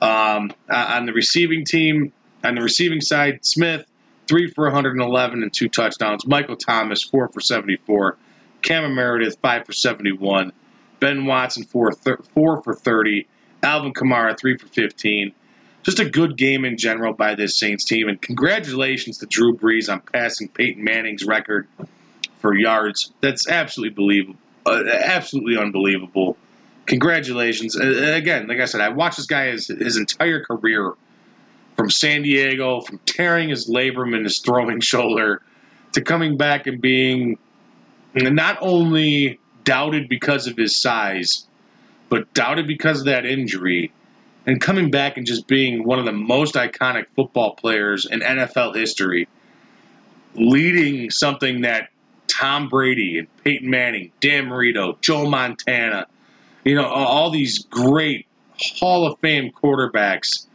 Um, on the receiving team, on the receiving side, Smith, 3 for 111 and two touchdowns. Michael Thomas, 4 for 74. Cameron Meredith, 5 for 71. Ben Watson, 4, th- four for 30. Alvin Kamara, 3 for 15. Just a good game in general by this Saints team. And congratulations to Drew Brees on passing Peyton Manning's record for yards. That's absolutely believable. Uh, absolutely unbelievable. Congratulations. Uh, again, like I said, I watched this guy his, his entire career from San Diego, from tearing his labrum and his throwing shoulder to coming back and being not only doubted because of his size, but doubted because of that injury, and coming back and just being one of the most iconic football players in NFL history, leading something that Tom Brady and Peyton Manning, Dan Marino, Joe Montana, you know, all these great Hall of Fame quarterbacks.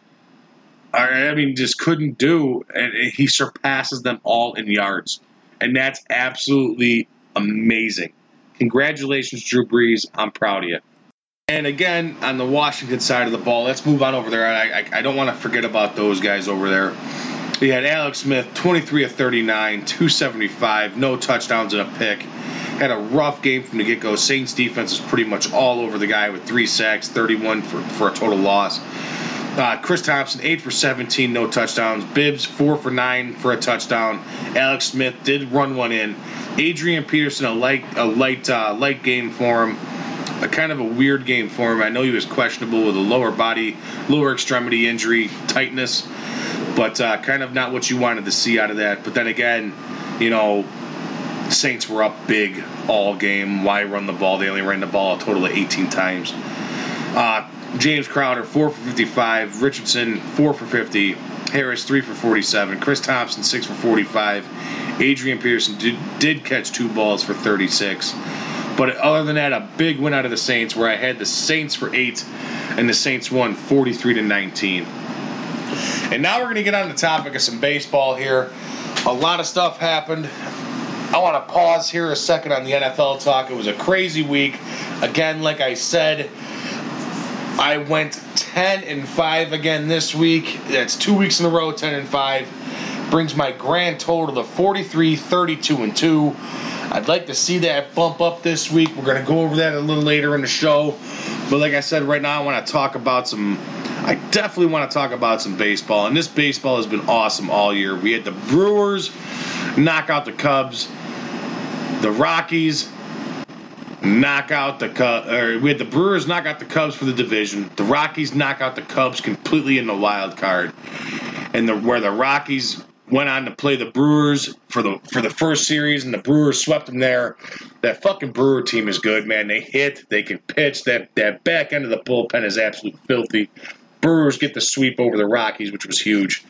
I mean, just couldn't do, and he surpasses them all in yards, and that's absolutely amazing. Congratulations, Drew Brees. I'm proud of you. And again, on the Washington side of the ball, let's move on over there. I, I, I don't want to forget about those guys over there. We had Alex Smith, 23 of 39, 275, no touchdowns and a pick. Had a rough game from the get go. Saints defense is pretty much all over the guy with three sacks, 31 for, for a total loss. Uh, Chris Thompson, 8 for 17, no touchdowns. Bibbs, 4 for 9 for a touchdown. Alex Smith did run one in. Adrian Peterson, a light, a light, uh, light game for him. A kind of a weird game for him. I know he was questionable with a lower body, lower extremity injury, tightness, but uh, kind of not what you wanted to see out of that. But then again, you know, Saints were up big all game. Why run the ball? They only ran the ball a total of 18 times. Uh, James Crowder, 4 for 55. Richardson, 4 for 50. Harris, 3 for 47. Chris Thompson, 6 for 45. Adrian Peterson did, did catch two balls for 36. But other than that, a big win out of the Saints where I had the Saints for 8 and the Saints won 43 to 19. And now we're going to get on the topic of some baseball here. A lot of stuff happened. I want to pause here a second on the NFL talk. It was a crazy week. Again, like I said, I went 10 and 5 again this week. That's two weeks in a row, 10 and 5. Brings my grand total to 43, 32 and 2. I'd like to see that bump up this week. We're going to go over that a little later in the show. But like I said, right now I want to talk about some. I definitely want to talk about some baseball. And this baseball has been awesome all year. We had the Brewers knock out the Cubs, the Rockies knock out the Cubs. Or we had the Brewers knock out the Cubs for the division. The Rockies knock out the Cubs completely in the wild card, and the where the Rockies went on to play the Brewers for the for the first series, and the Brewers swept them there. That fucking Brewer team is good, man. They hit, they can pitch. That that back end of the bullpen is absolutely filthy. Brewers get the sweep over the Rockies, which was huge.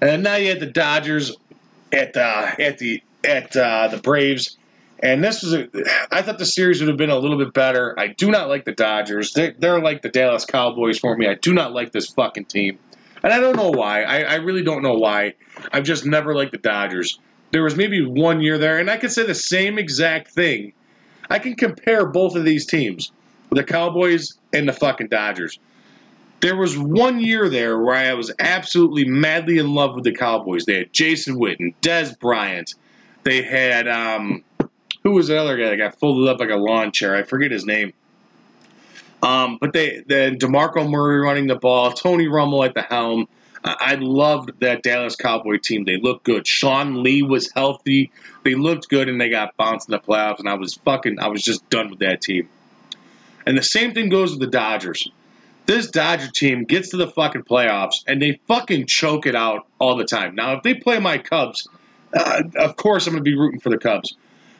And now you had the Dodgers at the at the at uh, the Braves. And this was a, I thought the series would have been a little bit better. I do not like the Dodgers. They're, they're like the Dallas Cowboys for me. I do not like this fucking team. And I don't know why. I, I really don't know why. I've just never liked the Dodgers. There was maybe one year there, and I could say the same exact thing. I can compare both of these teams, the Cowboys and the fucking Dodgers. There was one year there where I was absolutely madly in love with the Cowboys. They had Jason Witten, Dez Bryant. They had um, who was the other guy that got folded up like a lawn chair? I forget his name. Um, but they then Demarco Murray running the ball, Tony Romo at the helm. I loved that Dallas Cowboy team. They looked good. Sean Lee was healthy. They looked good, and they got bounced in the playoffs. And I was fucking, I was just done with that team. And the same thing goes with the Dodgers. This Dodger team gets to the fucking playoffs, and they fucking choke it out all the time. Now, if they play my Cubs, uh, of course I'm going to be rooting for the Cubs.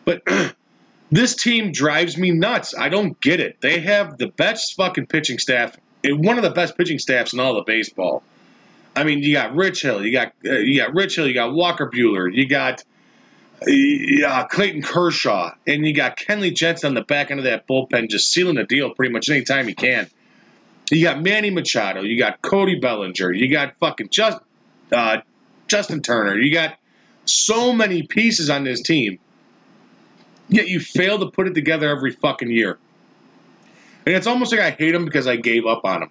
But this team drives me nuts. I don't get it. They have the best fucking pitching staff, one of the best pitching staffs in all of baseball. I mean, you got Rich Hill, you got uh, you got Rich Hill, you got Walker Buehler, you got uh, Clayton Kershaw, and you got Kenley Jansen on the back end of that bullpen, just sealing the deal pretty much anytime he can. You got Manny Machado, you got Cody Bellinger, you got fucking just uh, Justin Turner, you got so many pieces on this team Yet you fail to put it together every fucking year. And it's almost like I hate them because I gave up on them.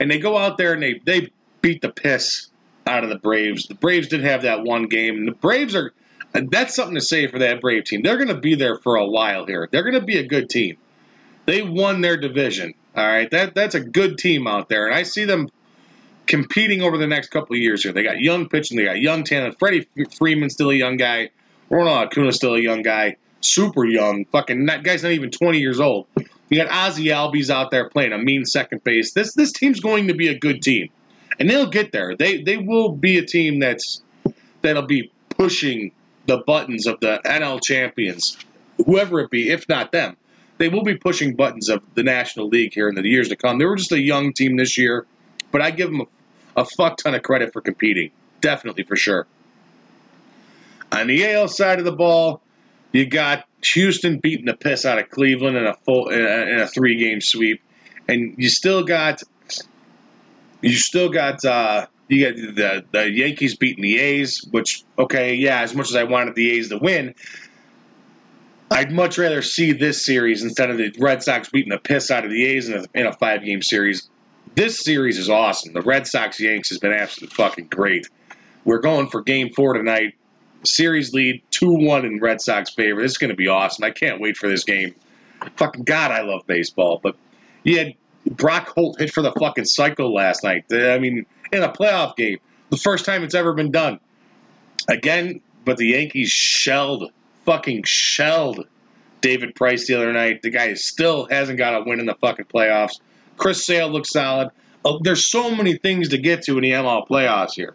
And they go out there and they, they beat the piss out of the Braves. The Braves did have that one game. And the Braves are, that's something to say for that Brave team. They're going to be there for a while here. They're going to be a good team. They won their division. All right. That, that's a good team out there. And I see them competing over the next couple of years here. They got young pitching, they got young talent. Freddie Freeman's still a young guy. Ronald Acuna's still a young guy, super young. Fucking that guy's not even 20 years old. You got Ozzy Albies out there playing a mean second base. This this team's going to be a good team, and they'll get there. They they will be a team that's that'll be pushing the buttons of the NL champions, whoever it be, if not them. They will be pushing buttons of the National League here in the years to come. They were just a young team this year, but I give them a, a fuck ton of credit for competing. Definitely for sure. On the AL side of the ball, you got Houston beating the piss out of Cleveland in a full in a, a three game sweep, and you still got you still got uh, you got the the Yankees beating the A's, which okay, yeah, as much as I wanted the A's to win. I'd much rather see this series instead of the Red Sox beating the piss out of the A's in a, in a five game series. This series is awesome. The Red Sox Yanks has been absolutely fucking great. We're going for game four tonight series lead 2 1 in Red Sox favor. This is going to be awesome. I can't wait for this game. Fucking God, I love baseball. But you had Brock Holt hit for the fucking cycle last night. I mean, in a playoff game, the first time it's ever been done. Again, but the Yankees shelled, fucking shelled David Price the other night. The guy still hasn't got a win in the fucking playoffs. Chris Sale looks solid. Oh, there's so many things to get to in the ML playoffs here.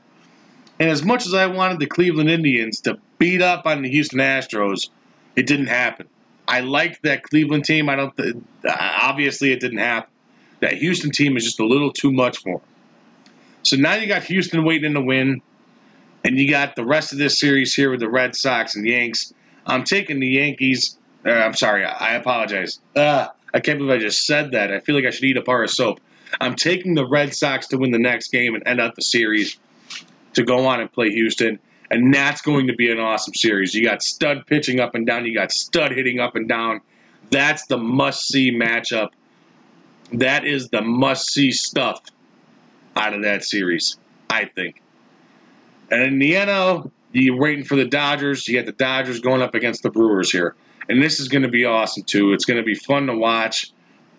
And as much as I wanted the Cleveland Indians to beat up on the Houston Astros, it didn't happen. I liked that Cleveland team. I don't. Th- obviously, it didn't happen. That Houston team is just a little too much for them. So now you got Houston waiting to win, and you got the rest of this series here with the Red Sox and Yanks. I'm taking the Yankees. Uh, I'm sorry. I apologize. Uh, I can't believe I just said that. I feel like I should eat a bar of soap. I'm taking the Red Sox to win the next game and end up the series to go on and play Houston. And that's going to be an awesome series. You got stud pitching up and down. You got stud hitting up and down. That's the must see matchup. That is the must see stuff out of that series, I think. And in the NL, you're waiting for the Dodgers. You got the Dodgers going up against the Brewers here. And this is going to be awesome, too. It's going to be fun to watch.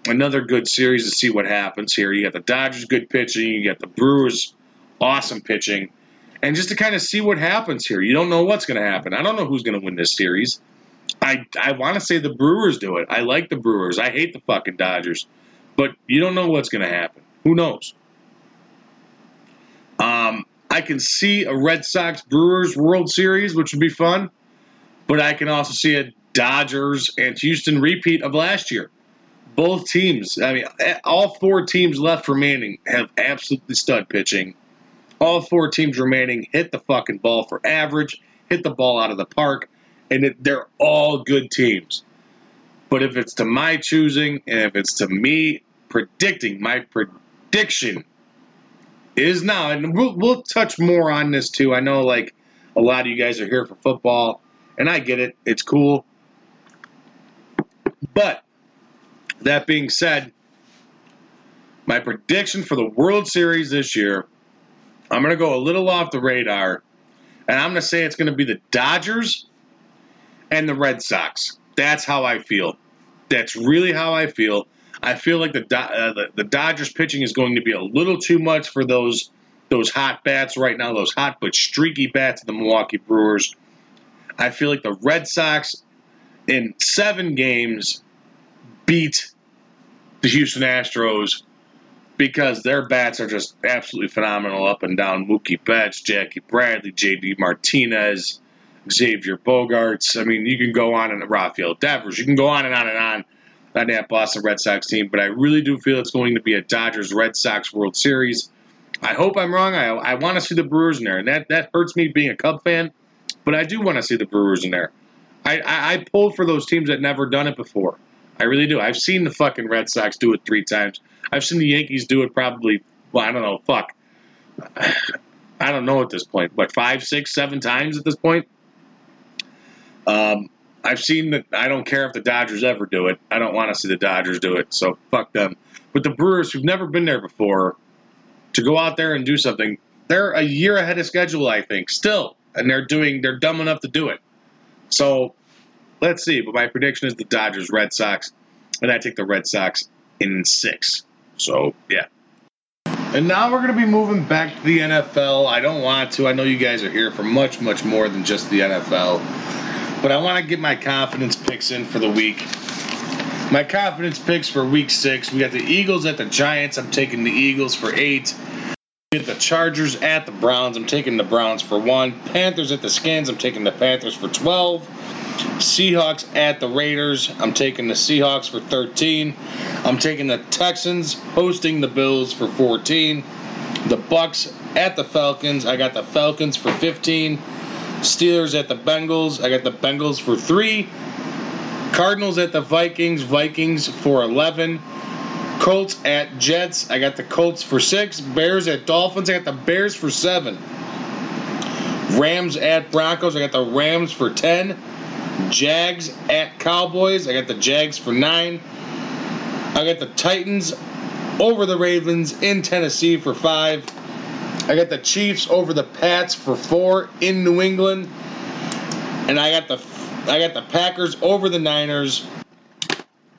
Another good series to see what happens here. You got the Dodgers good pitching. You got the Brewers awesome pitching and just to kind of see what happens here. You don't know what's going to happen. I don't know who's going to win this series. I I want to say the Brewers do it. I like the Brewers. I hate the fucking Dodgers, but you don't know what's going to happen. Who knows? Um, I can see a Red Sox Brewers World Series, which would be fun, but I can also see a Dodgers and Houston repeat of last year. Both teams, I mean, all four teams left remaining have absolutely stud pitching all four teams remaining hit the fucking ball for average, hit the ball out of the park, and it, they're all good teams. But if it's to my choosing, and if it's to me predicting, my prediction is now, and we'll, we'll touch more on this too. I know, like, a lot of you guys are here for football, and I get it, it's cool. But that being said, my prediction for the World Series this year I'm going to go a little off the radar, and I'm going to say it's going to be the Dodgers and the Red Sox. That's how I feel. That's really how I feel. I feel like the, uh, the, the Dodgers pitching is going to be a little too much for those those hot bats right now, those hot but streaky bats of the Milwaukee Brewers. I feel like the Red Sox in seven games beat the Houston Astros because their bats are just absolutely phenomenal up and down. Mookie Betts, Jackie Bradley, J.D. Martinez, Xavier Bogaerts. I mean, you can go on and Rafael Devers. You can go on and on and on on that Boston Red Sox team. But I really do feel it's going to be a Dodgers Red Sox World Series. I hope I'm wrong. I, I want to see the Brewers in there, and that that hurts me being a Cub fan. But I do want to see the Brewers in there. I, I, I pulled for those teams that never done it before. I really do. I've seen the fucking Red Sox do it three times. I've seen the Yankees do it probably, well, I don't know, fuck. I don't know at this point, but five, six, seven times at this point. Um, I've seen that. I don't care if the Dodgers ever do it. I don't want to see the Dodgers do it, so fuck them. But the Brewers, who've never been there before, to go out there and do something, they're a year ahead of schedule, I think, still, and they're doing. They're dumb enough to do it. So let's see. But my prediction is the Dodgers, Red Sox, and I take the Red Sox in six. So, yeah. And now we're going to be moving back to the NFL. I don't want to. I know you guys are here for much, much more than just the NFL. But I want to get my confidence picks in for the week. My confidence picks for week six. We got the Eagles at the Giants. I'm taking the Eagles for eight. Got the Chargers at the Browns. I'm taking the Browns for one. Panthers at the Skins. I'm taking the Panthers for 12. Seahawks at the Raiders. I'm taking the Seahawks for 13. I'm taking the Texans hosting the Bills for 14. The Bucks at the Falcons. I got the Falcons for 15. Steelers at the Bengals. I got the Bengals for 3. Cardinals at the Vikings. Vikings for 11. Colts at Jets. I got the Colts for 6. Bears at Dolphins. I got the Bears for 7. Rams at Broncos. I got the Rams for 10. Jags at Cowboys. I got the Jags for nine. I got the Titans over the Ravens in Tennessee for five. I got the Chiefs over the Pats for four in New England. And I got the I got the Packers over the Niners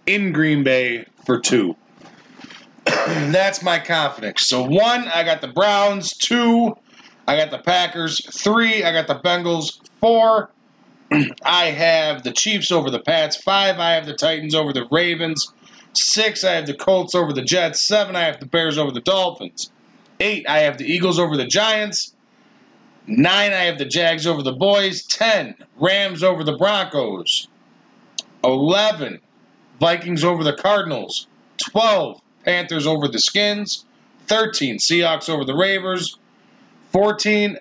in Green Bay for two. that's my confidence. So one, I got the Browns. Two, I got the Packers. Three, I got the Bengals. Four, I have the Chiefs over the Pats. Five, I have the Titans over the Ravens. Six, I have the Colts over the Jets. Seven, I have the Bears over the Dolphins. Eight, I have the Eagles over the Giants. Nine, I have the Jags over the Boys. Ten, Rams over the Broncos. Eleven, Vikings over the Cardinals. Twelve, Panthers over the Skins. Thirteen, Seahawks over the Ravens. Fourteen,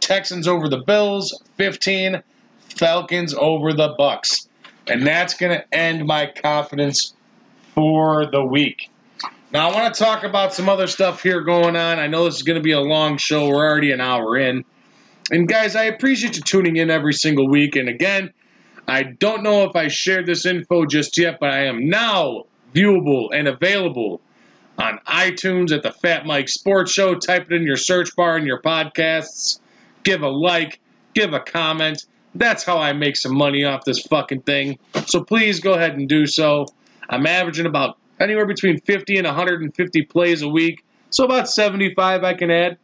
Texans over the Bills. Fifteen, Falcons over the Bucks. And that's going to end my confidence for the week. Now, I want to talk about some other stuff here going on. I know this is going to be a long show. We're already an hour in. And, guys, I appreciate you tuning in every single week. And, again, I don't know if I shared this info just yet, but I am now viewable and available on iTunes at the Fat Mike Sports Show. Type it in your search bar in your podcasts. Give a like, give a comment. That's how I make some money off this fucking thing. So please go ahead and do so. I'm averaging about anywhere between 50 and 150 plays a week. So about 75 I can add.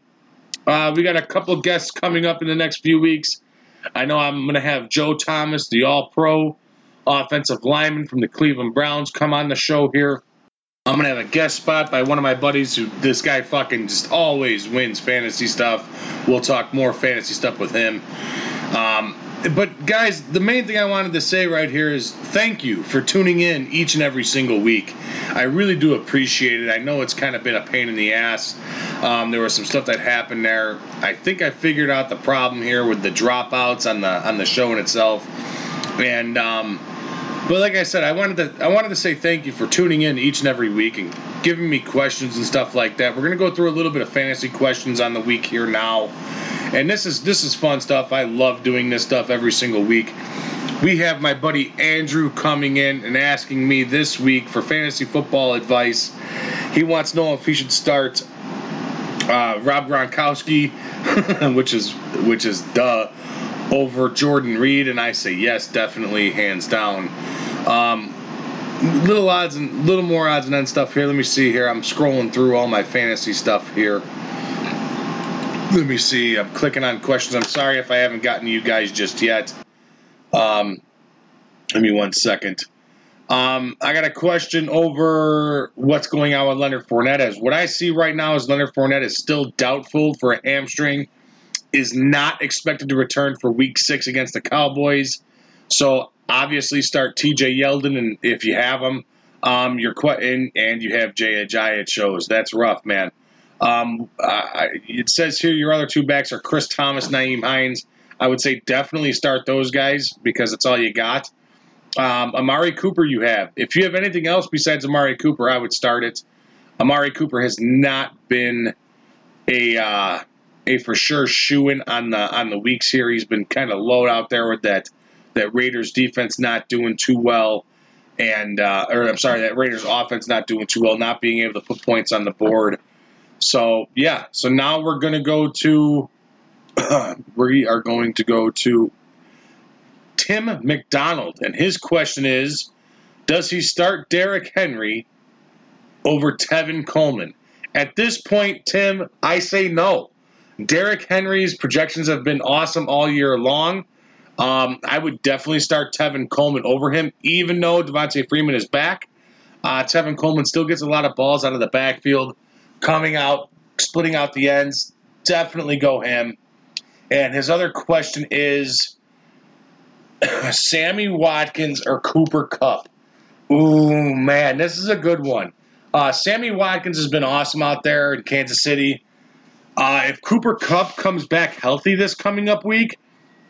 Uh, we got a couple guests coming up in the next few weeks. I know I'm going to have Joe Thomas, the All Pro offensive lineman from the Cleveland Browns, come on the show here. I'm to have a guest spot by one of my buddies who this guy fucking just always wins fantasy stuff. We'll talk more fantasy stuff with him. Um, but guys, the main thing I wanted to say right here is thank you for tuning in each and every single week. I really do appreciate it. I know it's kind of been a pain in the ass. Um, there was some stuff that happened there. I think I figured out the problem here with the dropouts on the on the show in itself, and. Um, but like I said, I wanted to I wanted to say thank you for tuning in each and every week and giving me questions and stuff like that. We're gonna go through a little bit of fantasy questions on the week here now, and this is this is fun stuff. I love doing this stuff every single week. We have my buddy Andrew coming in and asking me this week for fantasy football advice. He wants to know if he should start uh, Rob Gronkowski, which is which is duh over Jordan Reed, and I say yes, definitely, hands down. Um, little odds and little more odds and end stuff here. Let me see here. I'm scrolling through all my fantasy stuff here. Let me see. I'm clicking on questions. I'm sorry if I haven't gotten you guys just yet. Um, give me one second. Um, I got a question over what's going on with Leonard Fournette. As what I see right now is Leonard Fournette is still doubtful for a hamstring is not expected to return for week six against the Cowboys. So obviously start TJ Yeldon, and if you have him, um, you're and, you have Jay Ajayi. It shows that's rough, man. Um, uh, it says here your other two backs are Chris Thomas, Nyheim Hines. I would say definitely start those guys because it's all you got. Um, Amari Cooper, you have. If you have anything else besides Amari Cooper, I would start it. Amari Cooper has not been a uh, a for sure shoe in on the on the weeks here. He's been kind of low out there with that that Raiders defense not doing too well, and uh, or I'm sorry, that Raiders offense not doing too well, not being able to put points on the board. So yeah, so now we're gonna go to we are going to go to Tim McDonald, and his question is, does he start Derrick Henry over Tevin Coleman? At this point, Tim, I say no. Derrick Henry's projections have been awesome all year long. Um, I would definitely start Tevin Coleman over him, even though Devonta Freeman is back. Uh, Tevin Coleman still gets a lot of balls out of the backfield, coming out, splitting out the ends. Definitely go him. And his other question is Sammy Watkins or Cooper Kupp? Ooh, man, this is a good one. Uh, Sammy Watkins has been awesome out there in Kansas City. Uh, if Cooper Kupp comes back healthy this coming up week,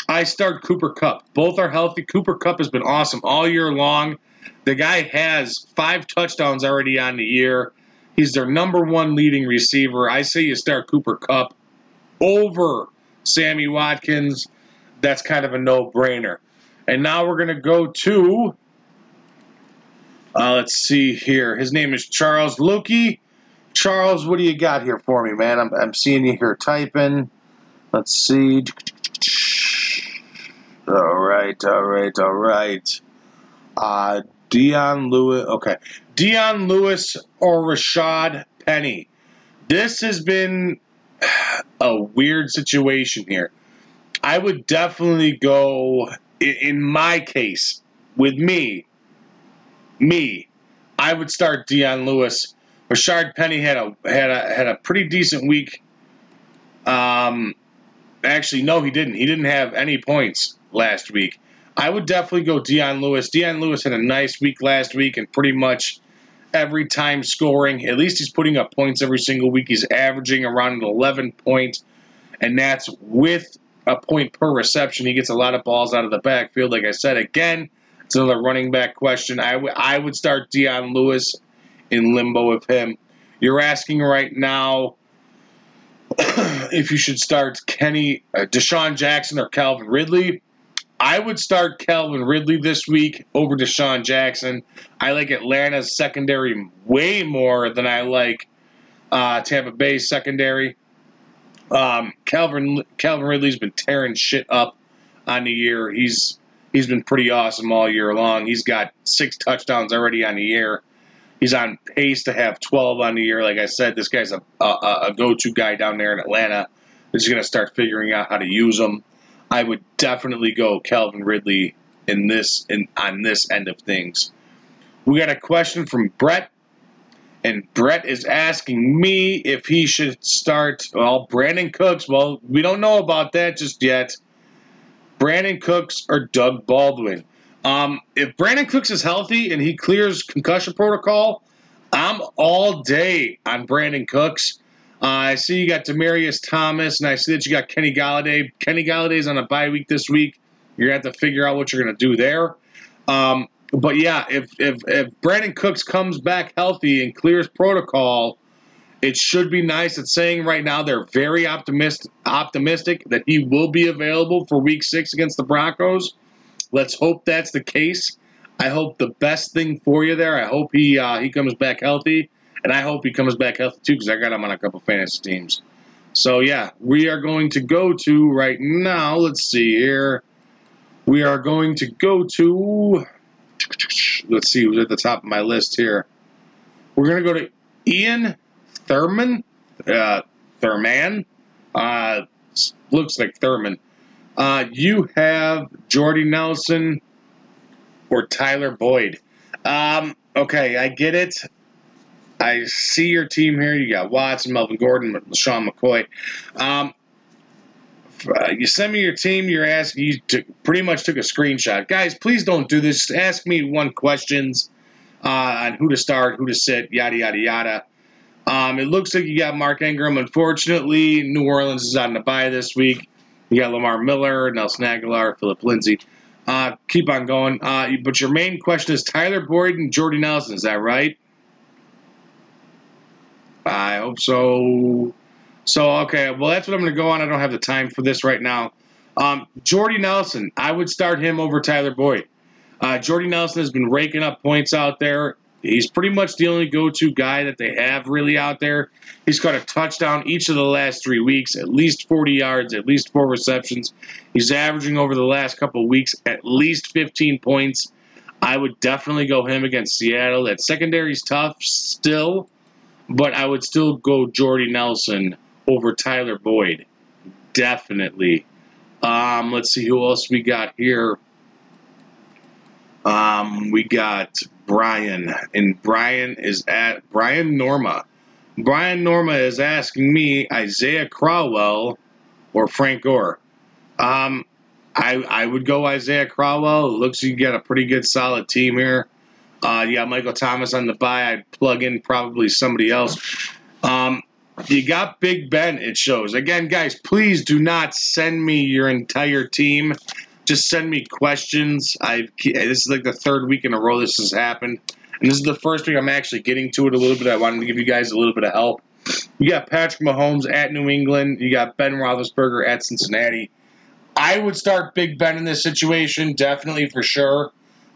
I start Cooper Kupp. Both are healthy. Cooper Kupp has been awesome all year long. The guy has five touchdowns already on the year. He's their number one leading receiver. I say you start Cooper Kupp over Sammy Watkins. That's kind of a no brainer. And now we're going to go to, uh, let's see here. His name is Charles Lukey. Charles, what do you got here for me, man? I'm, I'm seeing you here typing. Let's see. All right, all right, all right. Uh, Dion Lewis. Okay. Dion Lewis or Rashaad Penny. This has been a weird situation here. I would definitely go, in my case, with me, me, I would start Dion Lewis. Rashard Penny had a had a had a pretty decent week. Um, actually, no, he didn't. He didn't have any points last week. I would definitely go Dion Lewis. Dion Lewis had a nice week last week and pretty much every time scoring. At least he's putting up points every single week. He's averaging around an 11 point, and that's with a point per reception. He gets a lot of balls out of the backfield. Like I said, again, it's another running back question. I, w- I would start Dion Lewis in limbo with him. You're asking right now if you should start Kenny, uh, DeSean Jackson or Calvin Ridley. I would start Calvin Ridley this week over DeSean Jackson. I like Atlanta's secondary way more than I like uh, Tampa Bay's secondary. Um, Calvin Calvin Ridley's been tearing shit up on the year. He's he's been pretty awesome all year long. He's got six touchdowns already on the year. He's on pace to have 12 on the year. Like I said, this guy's a, a, a go-to guy down there in Atlanta. He's going to start figuring out how to use him. I would definitely go Calvin Ridley in this in on this end of things. We got a question from Brett, and Brett is asking me if he should start. Well, Brandin Cooks. Well, we don't know about that just yet. Brandin Cooks or Doug Baldwin. Um, if Brandin Cooks is healthy and he clears concussion protocol, I'm all day on Brandin Cooks. Uh, I see you got Demaryius Thomas, and I see that you got Kenny Golladay. Kenny Golladay's on a bye week this week. You're gonna have to figure out what you're gonna do there. Um, but yeah, if if if Brandin Cooks comes back healthy and clears protocol, it should be nice. It's saying right now they're very optimistic optimistic that he will be available for Week Six against the Broncos. Let's hope that's the case. I hope the best thing for you there. I hope he uh, he comes back healthy, and I hope he comes back healthy too because I got him on a couple fantasy teams. So yeah, we are going to go to right now. Let's see here. We are going to go to. Let's see who's at the top of my list here. We're going to go to Ian Thurman. Uh, Thurman. Uh, looks like Thurman. Uh, you have Jordy Nelson or Tyler Boyd. Um, okay, I get it. I see your team here. You got Watson, Melvin Gordon, Sean McCoy. Um, uh, you send me your team. You're asking. You took, pretty much took a screenshot, guys. Please don't do this. Ask me one questions uh, on who to start, who to sit, yada yada yada. Um, it looks like you got Mark Ingram. Unfortunately, New Orleans is on the bye this week. You got Lamar Miller, Nelson Agholor, Phillip Lindsay. Uh, keep on going. Uh, but your main question is Tyler Boyd and Jordy Nelson. Is that right? I hope so. So, okay. Well, that's what I'm going to go on. I don't have the time for this right now. Um, Jordy Nelson, I would start him over Tyler Boyd. Uh, Jordy Nelson has been raking up points out there. He's pretty much the only go-to guy that they have really out there. He's got a touchdown each of the last three weeks, at least 40 yards, at least four receptions. He's averaging over the last couple weeks at least 15 points. I would definitely go him against Seattle. That secondary's tough still, but I would still go Jordy Nelson over Tyler Boyd. Definitely. Um, let's see who else we got here. Um, we got Brian, and Brian is at Brian Norma. Brian Norma is asking me Isaiah Crowell or Frank Gore. Um, I I would go Isaiah Crowell. It looks like you got a pretty good solid team here. Uh, got Michael Thomas on the bye. I'd plug in probably somebody else. Um, you got Big Ben. It shows again, guys. Please do not send me your entire team just send me questions. I this is like the third week in a row this has happened, and this is the first week I'm actually getting to it a little bit. I wanted to give you guys a little bit of help. You got Patrick Mahomes at New England. You got Ben Roethlisberger at Cincinnati. I would start Big Ben in this situation, definitely for sure.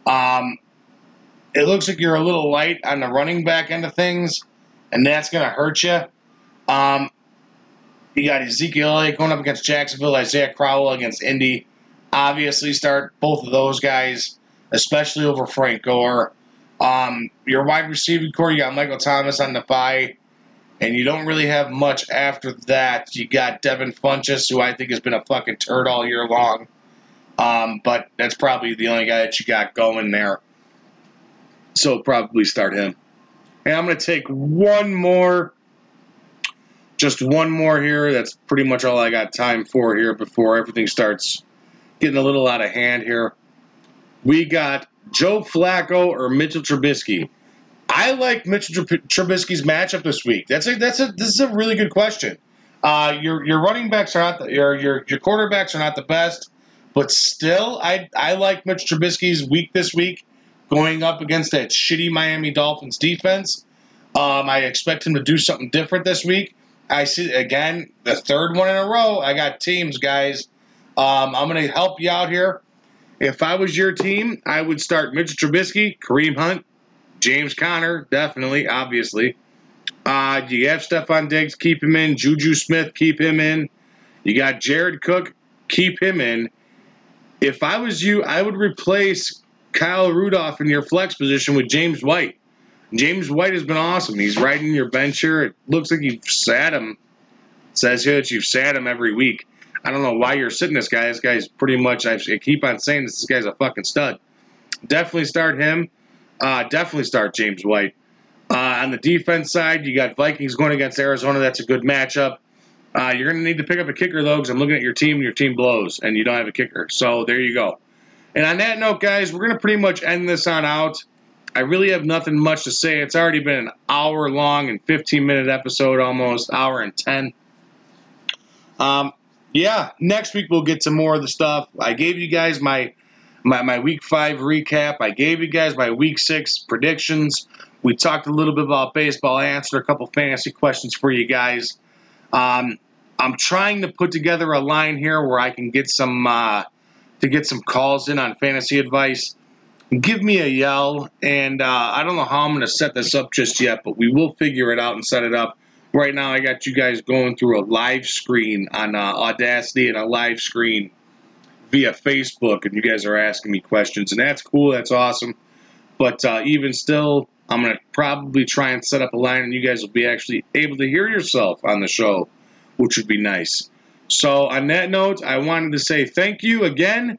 Um, it looks like you're a little light on the running back end of things, and that's going to hurt you. Um, you got Ezekiel Elliott going up against Jacksonville, Isaiah Crowell against Indy obviously start both of those guys, especially over Frank Gore. Um, your wide receiving core, you got Michael Thomas on the bye, and you don't really have much after that. You got Devin Funchess, who I think has been a fucking turd all year long. Um, but that's probably the only guy that you got going there. So probably start him. And I'm going to take one more, just one more here. That's pretty much all I got time for here before everything starts getting a little out of hand here. We got Joe Flacco or Mitchell Trubisky. I like Mitchell Trubisky's matchup this week. That's a that's a this is a really good question. Uh, your your running backs are not the, your your your quarterbacks are not the best, but still, I I like Mitch Trubisky's week this week going up against that shitty Miami Dolphins defense. Um, I expect him to do something different this week. I see again the third one in a row. I got teams, guys. Um, I'm going to help you out here. If I was your team, I would start Mitch Trubisky, Kareem Hunt, James Conner, definitely, obviously. Uh, you have Stefon Diggs, keep him in. Juju Smith, keep him in. You got Jared Cook, keep him in. If I was you, I would replace Kyle Rudolph in your flex position with James White. James White has been awesome. He's riding your bench here. It looks like you've sat him. It says here that you've sat him every week. I don't know why you're sitting this guy. This guy's pretty much, I keep on saying this, this guy's a fucking stud. Definitely start him. Uh, definitely start James White. Uh, on the defense side, you got Vikings going against Arizona. That's a good matchup. Uh, you're going to need to pick up a kicker, though, because I'm looking at your team, and your team blows, and you don't have a kicker. So there you go. And on that note, guys, we're going to pretty much end this on out. I really have nothing much to say. It's already been an hour long and 15 minute episode, almost hour and 10. Um, yeah, next week we'll get some more of the stuff. I gave you guys my my, my week five recap. I gave you guys my week six predictions. We talked a little bit about baseball. I answered a couple fantasy questions for you guys. Um, I'm trying to put together a line here where I can get some uh, to get some calls in on fantasy advice. Give me a yell, and uh, I don't know how I'm going to set this up just yet, but we will figure it out and set it up. Right now, I got you guys going through a live screen on uh, Audacity and a live screen via Facebook, and you guys are asking me questions, and that's cool. That's awesome. But uh, even still, I'm going to probably try and set up a line, and you guys will be actually able to hear yourself on the show, which would be nice. So, on that note, I wanted to say thank you again,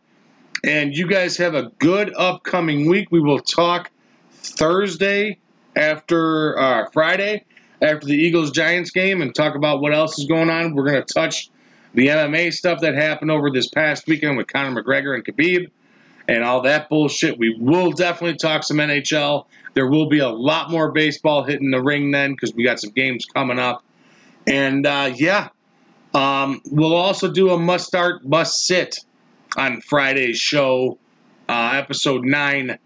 and you guys have a good upcoming week. We will talk Thursday after uh, Friday after the Eagles Giants game and talk about what else is going on. We're going to touch the MMA stuff that happened over this past weekend with Conor McGregor and Khabib and all that bullshit. We will definitely talk some NHL. There will be a lot more baseball hitting the ring then because we got some games coming up. And uh, yeah, um, we'll also do a must start, must sit on Friday's show, uh, episode 9.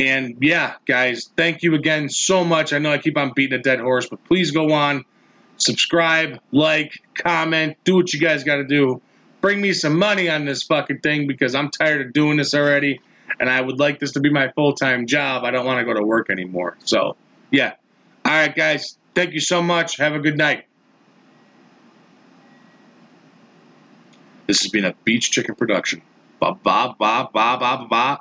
And yeah, guys, thank you again so much. I know I keep on beating a dead horse, but please go on subscribe, like, comment, do what you guys got to do. Bring me some money on this fucking thing because I'm tired of doing this already and I would like this to be my full time job. I don't want to go to work anymore. So, yeah. All right, guys. Thank you so much. Have a good night. This has been a Beach Chicken production. Ba ba ba ba ba ba.